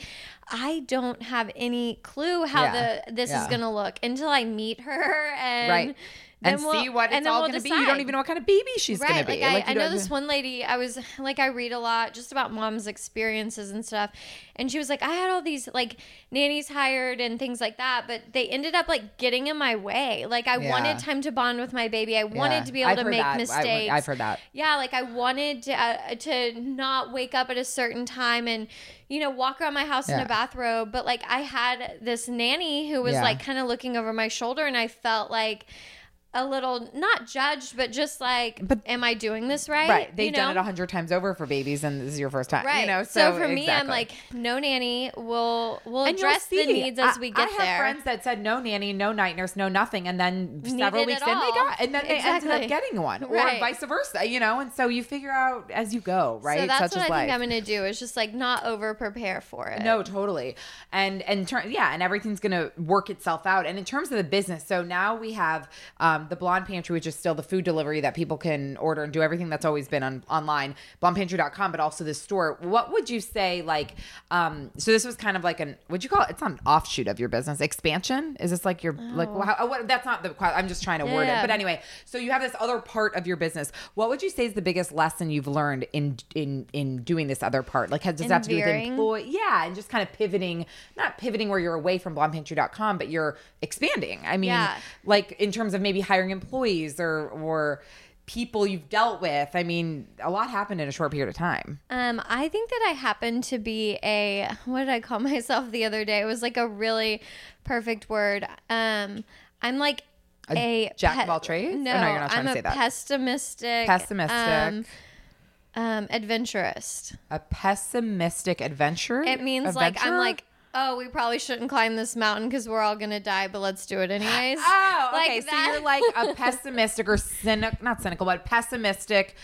I don't have any clue how Yeah. the this is gonna look until I meet her and right and we'll- see what it's all we'll gonna be you don't even know what kind of baby she's right gonna be like, I, you I know this one lady i was like i read a lot just about mom's experiences and stuff and she was like i had all these like nannies hired and things like that but they ended up like getting in my way like i Yeah. wanted time to bond with my baby i wanted Yeah. to be able I've to make that. Mistakes I've heard that. yeah like i wanted to, uh, to not wake up at a certain time and you know walk around my house in a bathrobe but like i had this nanny who was Yeah. like kind of looking over my shoulder and i felt like a little not judged, but just like, But- am I doing this right? Right. They've You done it a hundred times over for babies, and this is your first time. Right. You know. so, So, for me, I'm like, no nanny. We'll we'll And address the needs as I- we get there. I have there. friends that said no nanny, no night nurse, no nothing, and then several weeks in they all. got, and then they ended up getting one, or Right. vice versa. You know, and so you figure out as you go, right? So that's Such what I life. think I'm gonna do is just like not over prepare for it. No, totally. And and turn yeah, and everything's gonna work itself out. And in terms of the business, so now we have um, the Blonde Pantry, which is still the food delivery that people can order and do everything that's always been on online, blondepantry.com, but also the store. What would you say like um so this was kind of like an would you call it it's not an offshoot of your business. Expansion? Is this like your like how, what that's not the I'm just trying to word it. But anyway, so you have this other part of your business. What would you say is the biggest lesson you've learned in in in doing this other part? Like has does In that have to do with employee? yeah, and just kind of pivoting, not pivoting where you're away from blondepantry.com, but you're expanding. I mean, Yeah. like in terms of maybe hiring employees or or people you've dealt with. I mean, a lot happened in a short period of time. Um, I think that I happen to be a what did I call myself the other day? It was like a really perfect word. Um, I'm like a, jack of all trades? No, no, you're not trying I'm to a say that. pessimistic, Pessimistic. um, um, adventurous. A pessimistic adventure. It means like I'm like. Oh, we probably shouldn't climb this mountain because we're all gonna die, but let's do it anyways. Oh, Like okay. so that. you're like a pessimistic or cynic, not cynical, but pessimistic,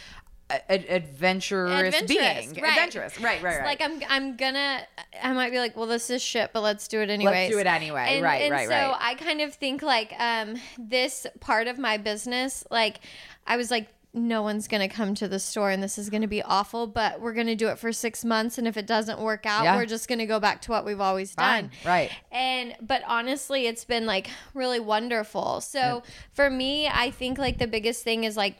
a, a- adventurous, being. right. Adventurous, right, right, right. Like I'm, I'm gonna, I might be like, well, this is shit, but let's do it anyways. Let's do it anyway. And, Right, and right, so right. I kind of think like, um, this part of my business, like, I was like, no one's gonna come to the store, and this is gonna be awful, but we're gonna do it for six months, and if it doesn't work out, Yeah. we're just gonna go back to what we've always Fine, done. right. And but honestly, it's been like really wonderful. So for me, I think like the biggest thing is like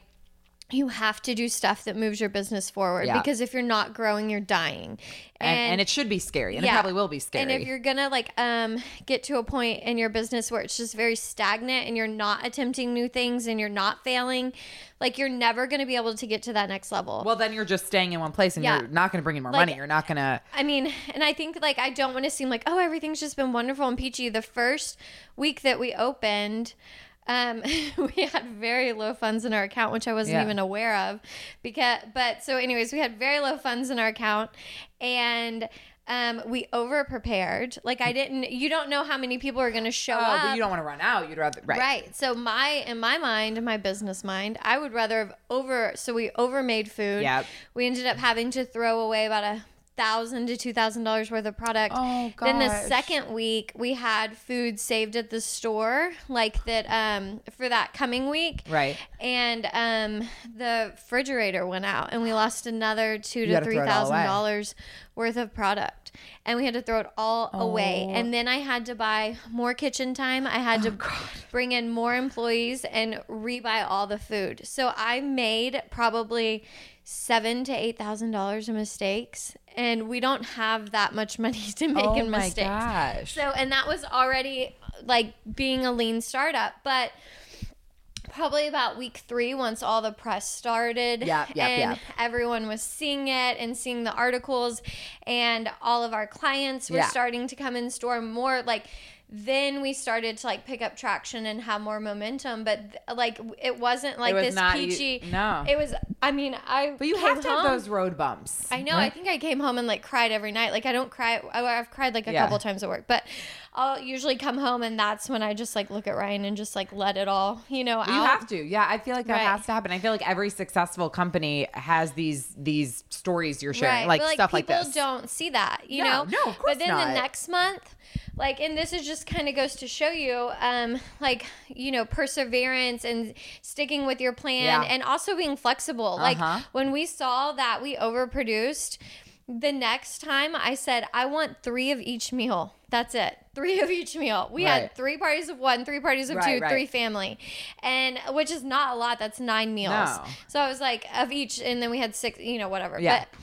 you have to do stuff that moves your business forward Yeah. because if you're not growing, you're dying. and, and it should be scary, and it probably will be scary. And if you're gonna like um get to a point in your business where it's just very stagnant and you're not attempting new things and you're not failing, like you're never gonna be able to get to that next level. Well, then you're just staying in one place and Yeah. you're not going to bring in more Like- money. You're not going to. I mean, and I think like I don't want to seem like oh everything's just been wonderful and peachy. The first week that we opened, um, we had very low funds in our account, which I wasn't Yeah. even aware of. Because, but so anyways, we had very low funds in our account, and um, we over prepared. Like I didn't. You don't know how many people are going to show Oh, up. but you don't want to run out. You'd rather. Right. Right. So my in my mind, in my business mind, I would rather have over so we overmade food. Yep. We ended up having to throw away about a thousand to two thousand dollars worth of product. Oh, Then the second week we had food saved at the store, like that um for that coming week. Right. And um the refrigerator went out and we lost another two to three throw it all thousand away. dollars worth of product. And we had to throw it all away. Oh. And then I had to buy more kitchen time. I had to bring in more employees and rebuy all the food. So I made probably seven to eight thousand dollars in mistakes. And we don't have that much money to make Oh in my mistakes. gosh. So, and that was already like being a lean startup, but probably about week three, once all the press started, Yep, yep, and yep. everyone was seeing it and seeing the articles, and all of our clients were Yeah. starting to come in store more like. Then we started to like pick up traction and have more momentum, but like it wasn't like was this peachy. no. it was. I mean, I. But you have to home- have those road bumps. I know. I think I came home and like cried every night. Like I don't cry. I've cried like a Yeah. couple times at work, but I'll usually come home and that's when I just like look at Ryan and just like let it all, you know, out. You have to, yeah. I feel like that Right. has to happen. I feel like every successful company has these these stories you're sharing, Right. like, but, stuff like people this. don't see that, you No, know. no, of course But then not. the next month, like, and this is just kind of goes to show you, um, like, you know, perseverance and sticking with your plan, Yeah. and also being flexible. Uh-huh. Like when we saw that we overproduced. The next time I said, I want three of each meal. That's it. Three of each meal. We Right. had three parties of one, three parties of Right, two, right. three family. And which is not a lot. That's nine meals. No. So I was like, of each, and then we had six, you know, whatever. Yeah. But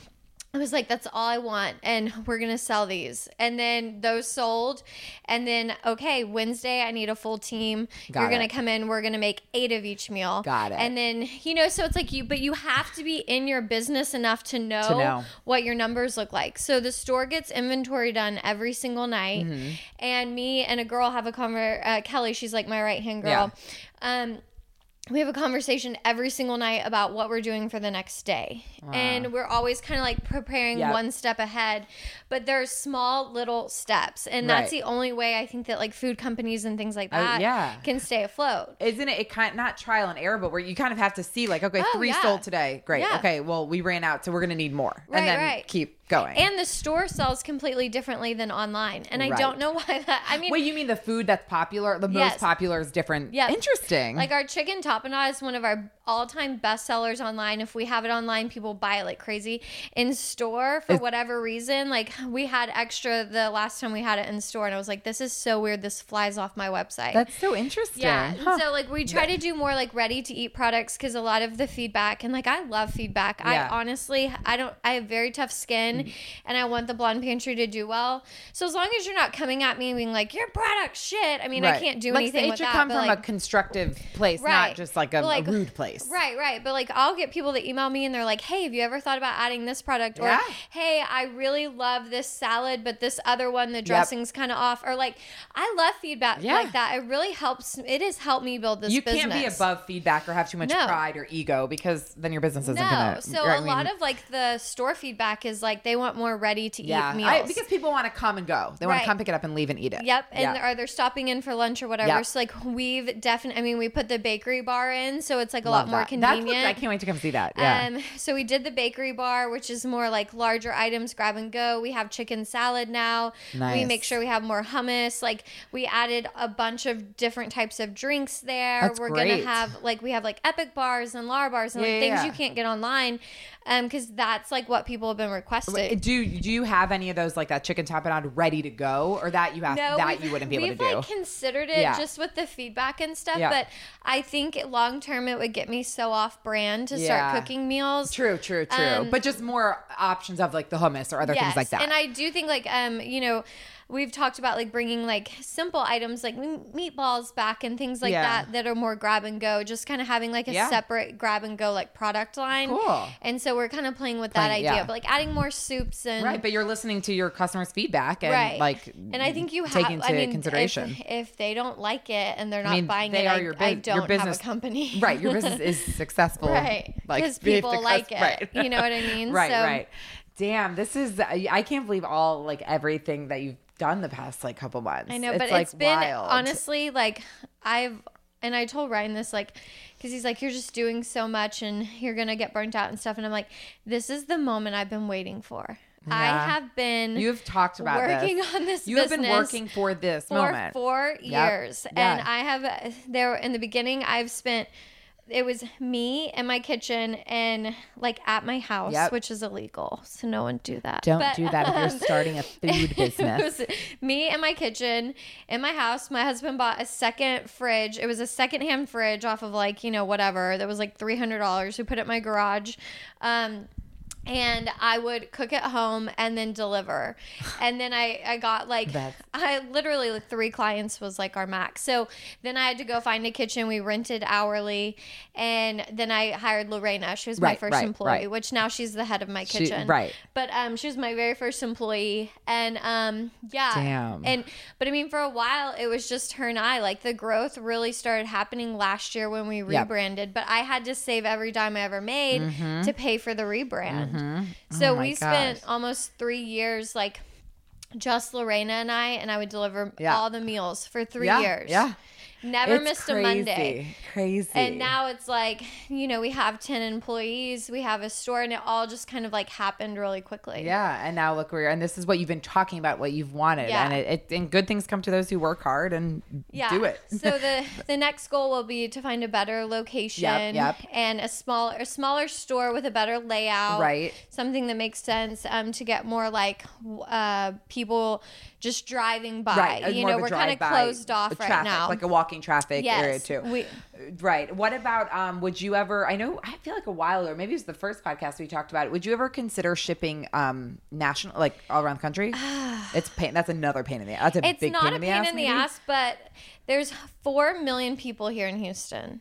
I was like, that's all I want. And we're going to sell these. And then those sold. And then, okay, Wednesday, I need a full team. Got You're going to come in. We're going to make eight of each meal. Got it. And then, you know, so it's like you, but you have to be in your business enough to know, To know. what your numbers look like. So the store gets inventory done every single night. Mm-hmm. And me and a girl have a conver, uh, Kelly, she's like my right hand girl. Um, we have a conversation every single night about what we're doing for the next day. Ah. And we're always kind of like preparing Yep. one step ahead. But there's small little steps. And that's the only way I think that like food companies and things like Oh, that yeah. can stay afloat. Isn't it, it kind not trial and error, but where you kind of have to see like, okay, Oh, three yeah. sold today. Great. Yeah. Okay. Well, we ran out, so we're going to need more. Right, and then right. keep going. And the store sells completely differently than online. And I don't know why that I mean Wait, you mean the food that's popular? The Yes. most popular is different. Yeah, Interesting. Like our chicken tapenade is one of our all-time best sellers online. If we have it online, people buy it like crazy. In store, for whatever reason, like we had extra the last time we had it in store, and I was like, "This is so weird. This flies off my website." that's so interesting. yeah. Huh. So like we try to do more like ready to eat products because a lot of the feedback and like I love feedback. Yeah. I honestly I don't I have very tough skin Mm-hmm. and I want the blonde pantry to do well. So as long as you're not coming at me and being like your product shit. I mean I can't do like, anything It with should that. come from like, a constructive place, Right. not just like a, like, a rude place. Right, right. But like I'll get people that email me and they're like, "Hey, have you ever thought about adding this product?" Or, Yeah. "Hey, I really love this salad, but this other one the dressing's kind of off." Or like I love feedback Yeah. like that. It really helps it has helped me build this You business. can't be above feedback or have too much No. pride or ego because then your business isn't no, gonna. so I a lot mean, of like the store feedback is like they want more ready to yeah, eat meals. I, because people want to come and go. They want to come pick it up and leave and eat it. Yep, and Yeah. are they stopping in for lunch or whatever? Yep. So like we've definitely, I mean, we put the bakery bar in, so it's like a Love lot more that. convenient. What, I can't wait to come see that. Yeah. Um, so we did the bakery bar, which is more like larger items, grab and go. We have chicken salad now. Nice. We make sure we have more hummus. Like we added a bunch of different types of drinks there. That's We're great. gonna have like we have like epic bars and Larabars and Yeah, like yeah, things yeah. you can't get online, um, because that's like what people have been requesting. do do you have any of those like that chicken tapenade ready to go, or that you have that you wouldn't be able to we've do? like considered it Yeah. just with the feedback and stuff, Yeah. but I think long term it would get me so off brand to Yeah. start cooking meals. True, true, true. Um, but just more options of like the hummus or other things like that. And I do think like um you know we've talked about like bringing like simple items like meatballs back and things like Yeah. that that are more grab and go. Just kind of having like a Yeah. separate grab and go like product line. Cool. And so we're kind of playing with that Playing- idea, yeah. but like adding more soups and right, but you're listening to your customers' feedback and right like and I think you have take into I mean, consideration. if, if they don't like it and they're not mean, buying they it, are I, your I your don't business- have a company. right, your business is successful. right Like because the people like it. right. You know what I mean? right, so, right. Damn, this is I can't believe all like everything that you've done the past like couple months. I know, it's, but like, it's been wild. honestly like I've and I told Ryan this like because he's like you're just doing so much and you're gonna get burnt out and stuff and I'm like this is the moment I've been waiting for. I have been You've talked about working this. on this. You have been working for this for moment. four Yep. years, Yeah. and I have there in the beginning. I've spent it was me in my kitchen and like at my house, Yep. which is illegal, so no one do that. Don't But, do that if you're um, starting a food business. me in my kitchen in my house. My husband bought a second fridge. It was a secondhand fridge off of like, you know, whatever. That was like $300. We put it in my garage. Um, and I would cook at home and then deliver. And then I, I got like, That's- I literally like three clients was like our max. So then I had to go find a kitchen. We rented hourly. And then I hired Lorena. She was my Right, first right, employee, right. which now she's the head of my She- kitchen. right. But um, she was my very first employee. And um, yeah. Damn. And but I mean, for a while, it was just her and I. Like the growth really started happening last year when we Yep. rebranded. But I had to save every dime I ever made to pay for the rebrand. So Mm-hmm. Oh my we spent almost three years like just Lorena and I, and I would deliver Yeah. all the meals for three Yeah, years. yeah. Never It's missed crazy, a Monday. Crazy. And now it's like, you know, we have 10 employees, we have a store, and it all just kind of like happened really quickly. Yeah, and now look where you're, and this is what you've been talking about, what you've wanted, Yeah. and it, it and good things come to those who work hard and yeah. do it. so the the next goal will be to find a better location yep. and a smaller a smaller store with a better layout. Right. Something that makes sense um, to get more like uh, people just driving by. right, uh, You know, we're kind of closed off uh, right now. like a walking traffic area too. We, Right. What about um would you ever I know I feel like a while ago, maybe it was the first podcast we talked about it. Would you ever consider shipping um national like all around the country? it's pain that's another pain in the ass. That's a it's big not pain a in the pain ass. in the ass, but there's four million people here in Houston.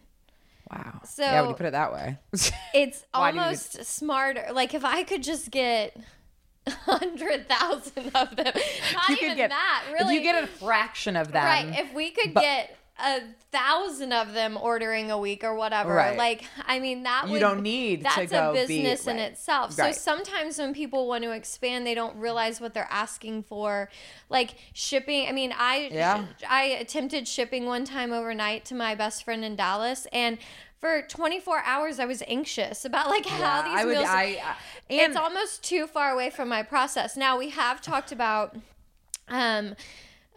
Wow. So- yeah, when you put it that way. It's Why do you- almost smarter. Like if I could just get a hundred thousand of them, not you even get that. Really, you get a fraction of them. right? If we could but- get a thousand of them ordering a week or whatever. Right. Like, I mean, that You would, don't need to that's a be- business in right. itself. So Right. sometimes when people want to expand, they don't realize what they're asking for. Like shipping. I mean, I Yeah. I attempted shipping one time overnight to my best friend in Dallas, and for 24 hours I was anxious about like how Yeah, these I would- meals. I- I- it's almost too far away from my process. Now we have talked about um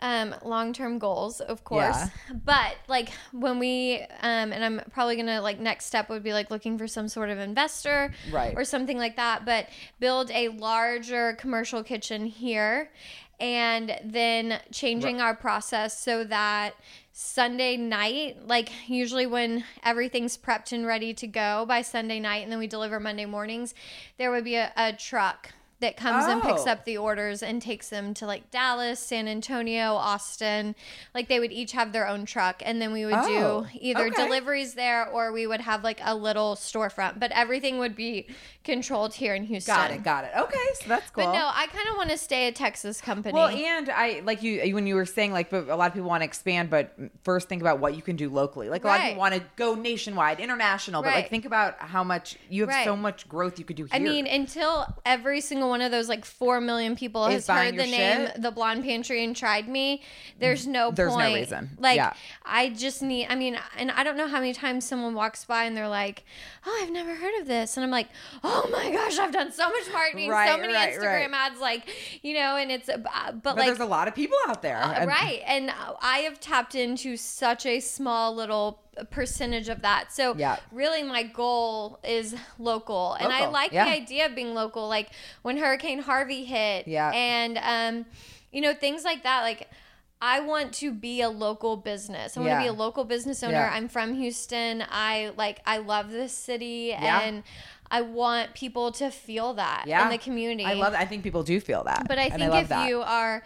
um long-term goals of course Yeah. but like when we um and i'm probably gonna like next step would be like looking for some sort of investor Right. or something like that but build a larger commercial kitchen here and then changing our process so that Sunday night, like usually when everything's prepped and ready to go by Sunday night, and then we deliver Monday mornings, there would be a, a truck that comes and picks Oh. up the orders and takes them to like Dallas, San Antonio, Austin. Like they would each have their own truck, and then we would Oh, do either okay. deliveries there or we would have like a little storefront. But everything would be controlled here in Houston. Got it. Got it. Okay, so that's cool. But no, I kind of want to stay a Texas company. Well, and I like you when you were saying like, but a lot of people want to expand, but first think about what you can do locally. Like a lot of people want to go nationwide, international, but like think about how much you have Right. so much growth you could do here. I mean, until every single one of those like four million people Is has heard the name shit? The Blonde Pantry and tried me, there's no There's no reason. Like Yeah. I just need. I mean, and I don't know how many times someone walks by and they're like, "Oh, I've never heard of this," and I'm like, "Oh my gosh, I've done so much marketing, so many right, Instagram right. ads, like you know." And it's, uh, but, but like there's a lot of people out there, uh, right. And I have tapped into such a small little percentage of that. So Yeah. really my goal is local. And I like yeah. the idea of being local. Like when Hurricane Harvey hit Yeah. and um, you know, things like that. Like I want to be a local business. I want Yeah. to be a local business owner. Yeah. I'm from Houston. I like I love this city and I want people to feel that yeah, in the community. I love. That. I think people do feel that, But I think love if that. you are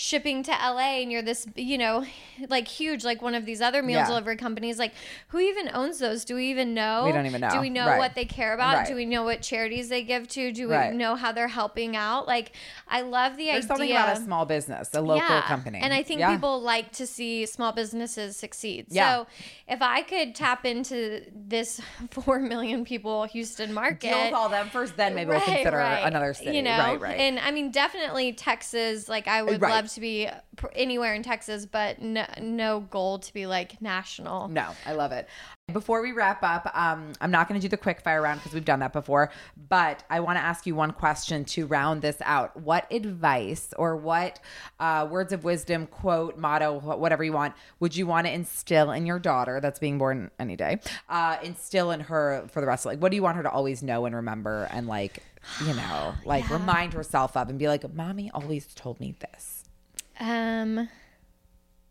shipping to LA and you're this, you know, like huge, like one of these other meal Yeah. delivery companies, like who even owns those? Do we even know? We don't even know. Do we know Right. what they care about? Right. Do we know what charities they give to? Do we Right. know how they're helping out? Like, I love the there's idea. something about a small business, a local Yeah. company, And I think Yeah. people like to see small businesses succeed. Yeah. So if I could tap into this 4 million people Houston market. deal with all them first, then maybe we'll consider another city. You know, right, right. And I mean, definitely Texas. Like, I would Right. Love to be anywhere in Texas, but no, no goal to be like national. No, I love it. Before we wrap up, um, I'm not going to do the quick fire round because we've done that before, but I want to ask you one question to round this out. What advice or what uh, words of wisdom, quote, motto, whatever you want, would you want to instill in your daughter that's being born any day? Uh, instill in her for the rest of like, what do you want her to always know and remember and like, you know, like remind herself of and be like, mommy always told me this, Um,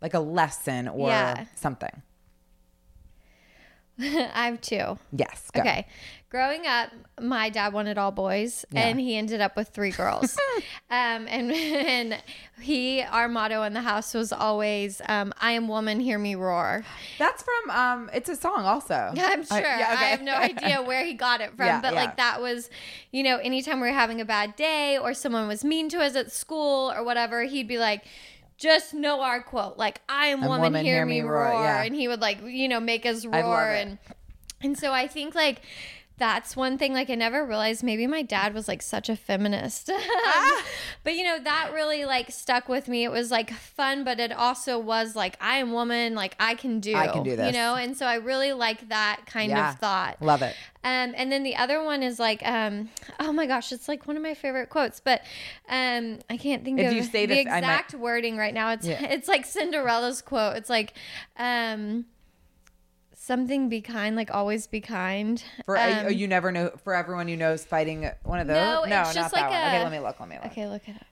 like a lesson or Yeah. something. I have two. Yes. go. Okay. Growing up, my dad wanted all boys, and he ended up with three girls. um, and and he, our motto in the house was always, um, "I am woman, hear me roar." That's from um it's a song also. I'm sure. I- yeah, okay. I have no idea where he got it from, Yeah, but yeah. like that was, you know, anytime we were having a bad day or someone was mean to us at school or whatever, he'd be like, just know our quote, like "I am woman, hear, me roar,", yeah. and he would like, you know, make us roar, and and so I think like. That's one thing. Like I never realized maybe my dad was like such a feminist, Ah. but you know that really like stuck with me. It was like fun, but it also was like I am woman, like I can do, I can do this. you know. And so I really like that kind Yeah. of thought. Love it. Um, and then the other one is like, um, oh my gosh, it's like one of my favorite quotes, but um, I can't think If of you say the this, I might- exact wording right now. It's Yeah. it's like Cinderella's quote. It's like, um, something be kind, like always be kind. For um, uh, you never know for everyone who knows fighting one of those. No, it's just not like that one. Okay, let me look. Let me look. Okay, look it up.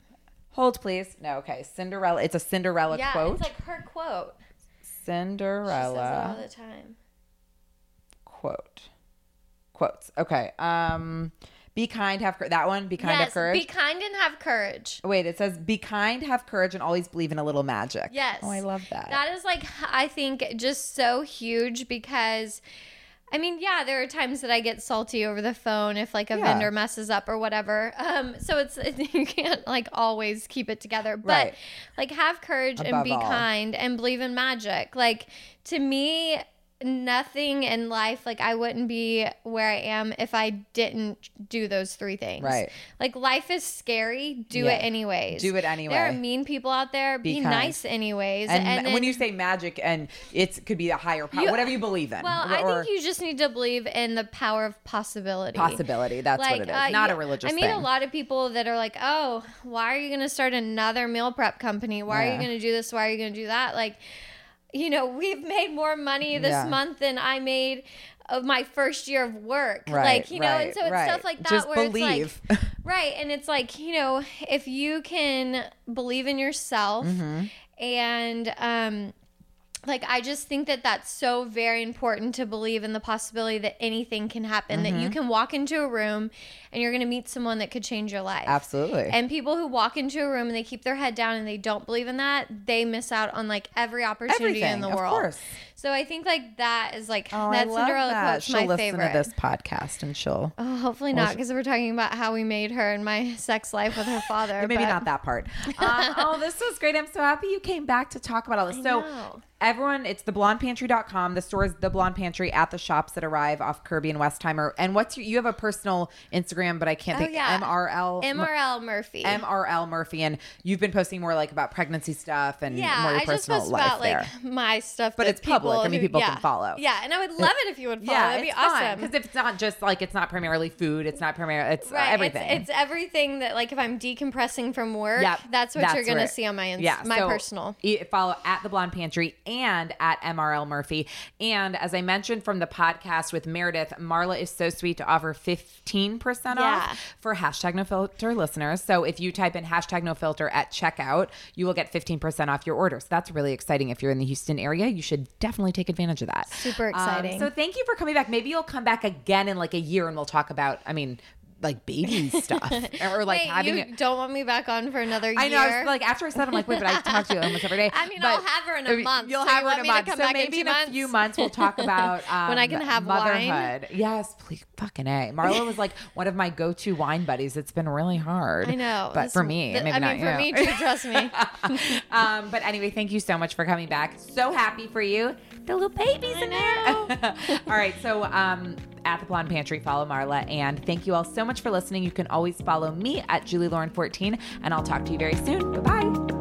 Hold please. No, okay. Cinderella. It's a Cinderella Yeah, quote. it's like her quote. She says it all the time. quote. Quotes. Okay. Um, be kind, have cour- that one. Be kind, have courage. be kind and have courage. Wait, it says be kind, have courage, and always believe in a little magic. Yes. Oh, I love that. That is like I think just so huge because I mean, yeah, there are times that I get salty over the phone if like a Yeah. vendor messes up or whatever. Um, so it's you can't like always keep it together, but Right. like have courage and be all. kind and believe in magic. Like to me, nothing in life like I wouldn't be where I am if I didn't do those three things. Right. Like life is scary. Do Yeah. it anyways. Do it anyway. There are mean people out there. Be Be, nice anyways. And, And, when you say magic, and it could be a higher power, whatever you believe in. well, I think you just need to believe in the power of possibility. possibility. That's what it is. uh, Not a religious I mean, thing. a lot of people that are like, "Oh, why are you going to start another meal prep company? Why are you going to do this? Why are you going to do that?" Like, you know, we've made more money this Yeah. month than I made of my first year of work. Right, like, you know, right, and so it's right. stuff like that Just where believe. it's like, right, and it's like, you know, if you can believe in yourself Mm-hmm. and um like I just think that that's so very important to believe in the possibility that anything can happen that Mm-hmm. you can walk into a room and you're going to meet someone that could change your life. Absolutely. And people who walk into a room and they keep their head down and they don't believe in that, they miss out on like every opportunity Everything, in the world. of course. So I think like that is like Oh, that I Cinderella that. quote's She'll my listen favorite. to this podcast and she'll. Oh, hopefully not, because we're talking about how we made her and my sex life with her father. Maybe but- not that part. Um, oh, this was great. I'm so happy you came back to talk about all this. so, know. Everyone, it's theblondepantry.com. The store is the Blonde Pantry at the shops that arrive off Kirby and Westheimer. And what's your, you have a personal Instagram, but I can't Oh, think. yeah. MRL. MRL Murphy. MRL Murphy. And you've been posting more like about pregnancy stuff and yeah, more your I just personal post life about there. like my stuff, But it's public. I mean, people can yeah. follow. Yeah, and I would love it if you would follow. yeah, That'd be awesome. Because if it's not just like it's not primarily food, it's not primarily it's uh, Right, everything. It's, it's everything that like if I'm decompressing from work, Yep, that's what you're gonna right. see on my ins- yeah, my so personal. e- Follow at the Blonde Pantry and at MRL Murphy. And as I mentioned from the podcast with Meredith, Marla is so sweet to offer 15% Yeah. off for hashtag no filter listeners. So if you type in hashtag no filter at checkout, you will get 15% off your order. So that's really exciting. If you're in the Houston area, you should definitely take advantage of that. Super Um, exciting. so thank you for coming back. Maybe you'll come back again in like a year and we'll talk about, I mean, like baby stuff or like Wait, having you it. don't want me back on for another year? I know. I was like after I said, I'm like, wait, but I talk to you almost every day. I mean, But- I'll have her in a month, You'll so have you her in a month. so back in maybe in a few months we'll talk about um, When I can have wine? motherhood. Yes, please, fucking a. Marla was like one of my go-to wine buddies. It's been really hard. I know, but for me, th- maybe I not mean, for you. me too. Trust me. um, but anyway, thank you so much for coming back. So happy for you. The little babies in there. all right. So um, at the Blonde Pantry, follow Marla. And thank you all so much for listening. You can always follow me at Julie Lauren 14 and I'll talk to you very soon. Bye bye.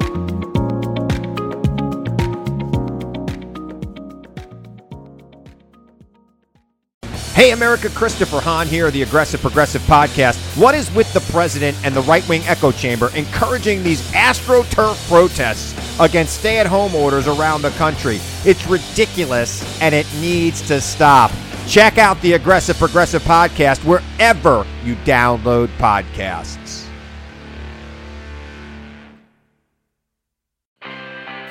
Hey America, Christopher Hahn here, the Aggressive Progressive Podcast. What is with the president and the right wing echo chamber encouraging these AstroTurf protests against stay at home orders around the country? It's ridiculous and it needs to stop. Check out the Aggressive Progressive Podcast wherever you download podcasts.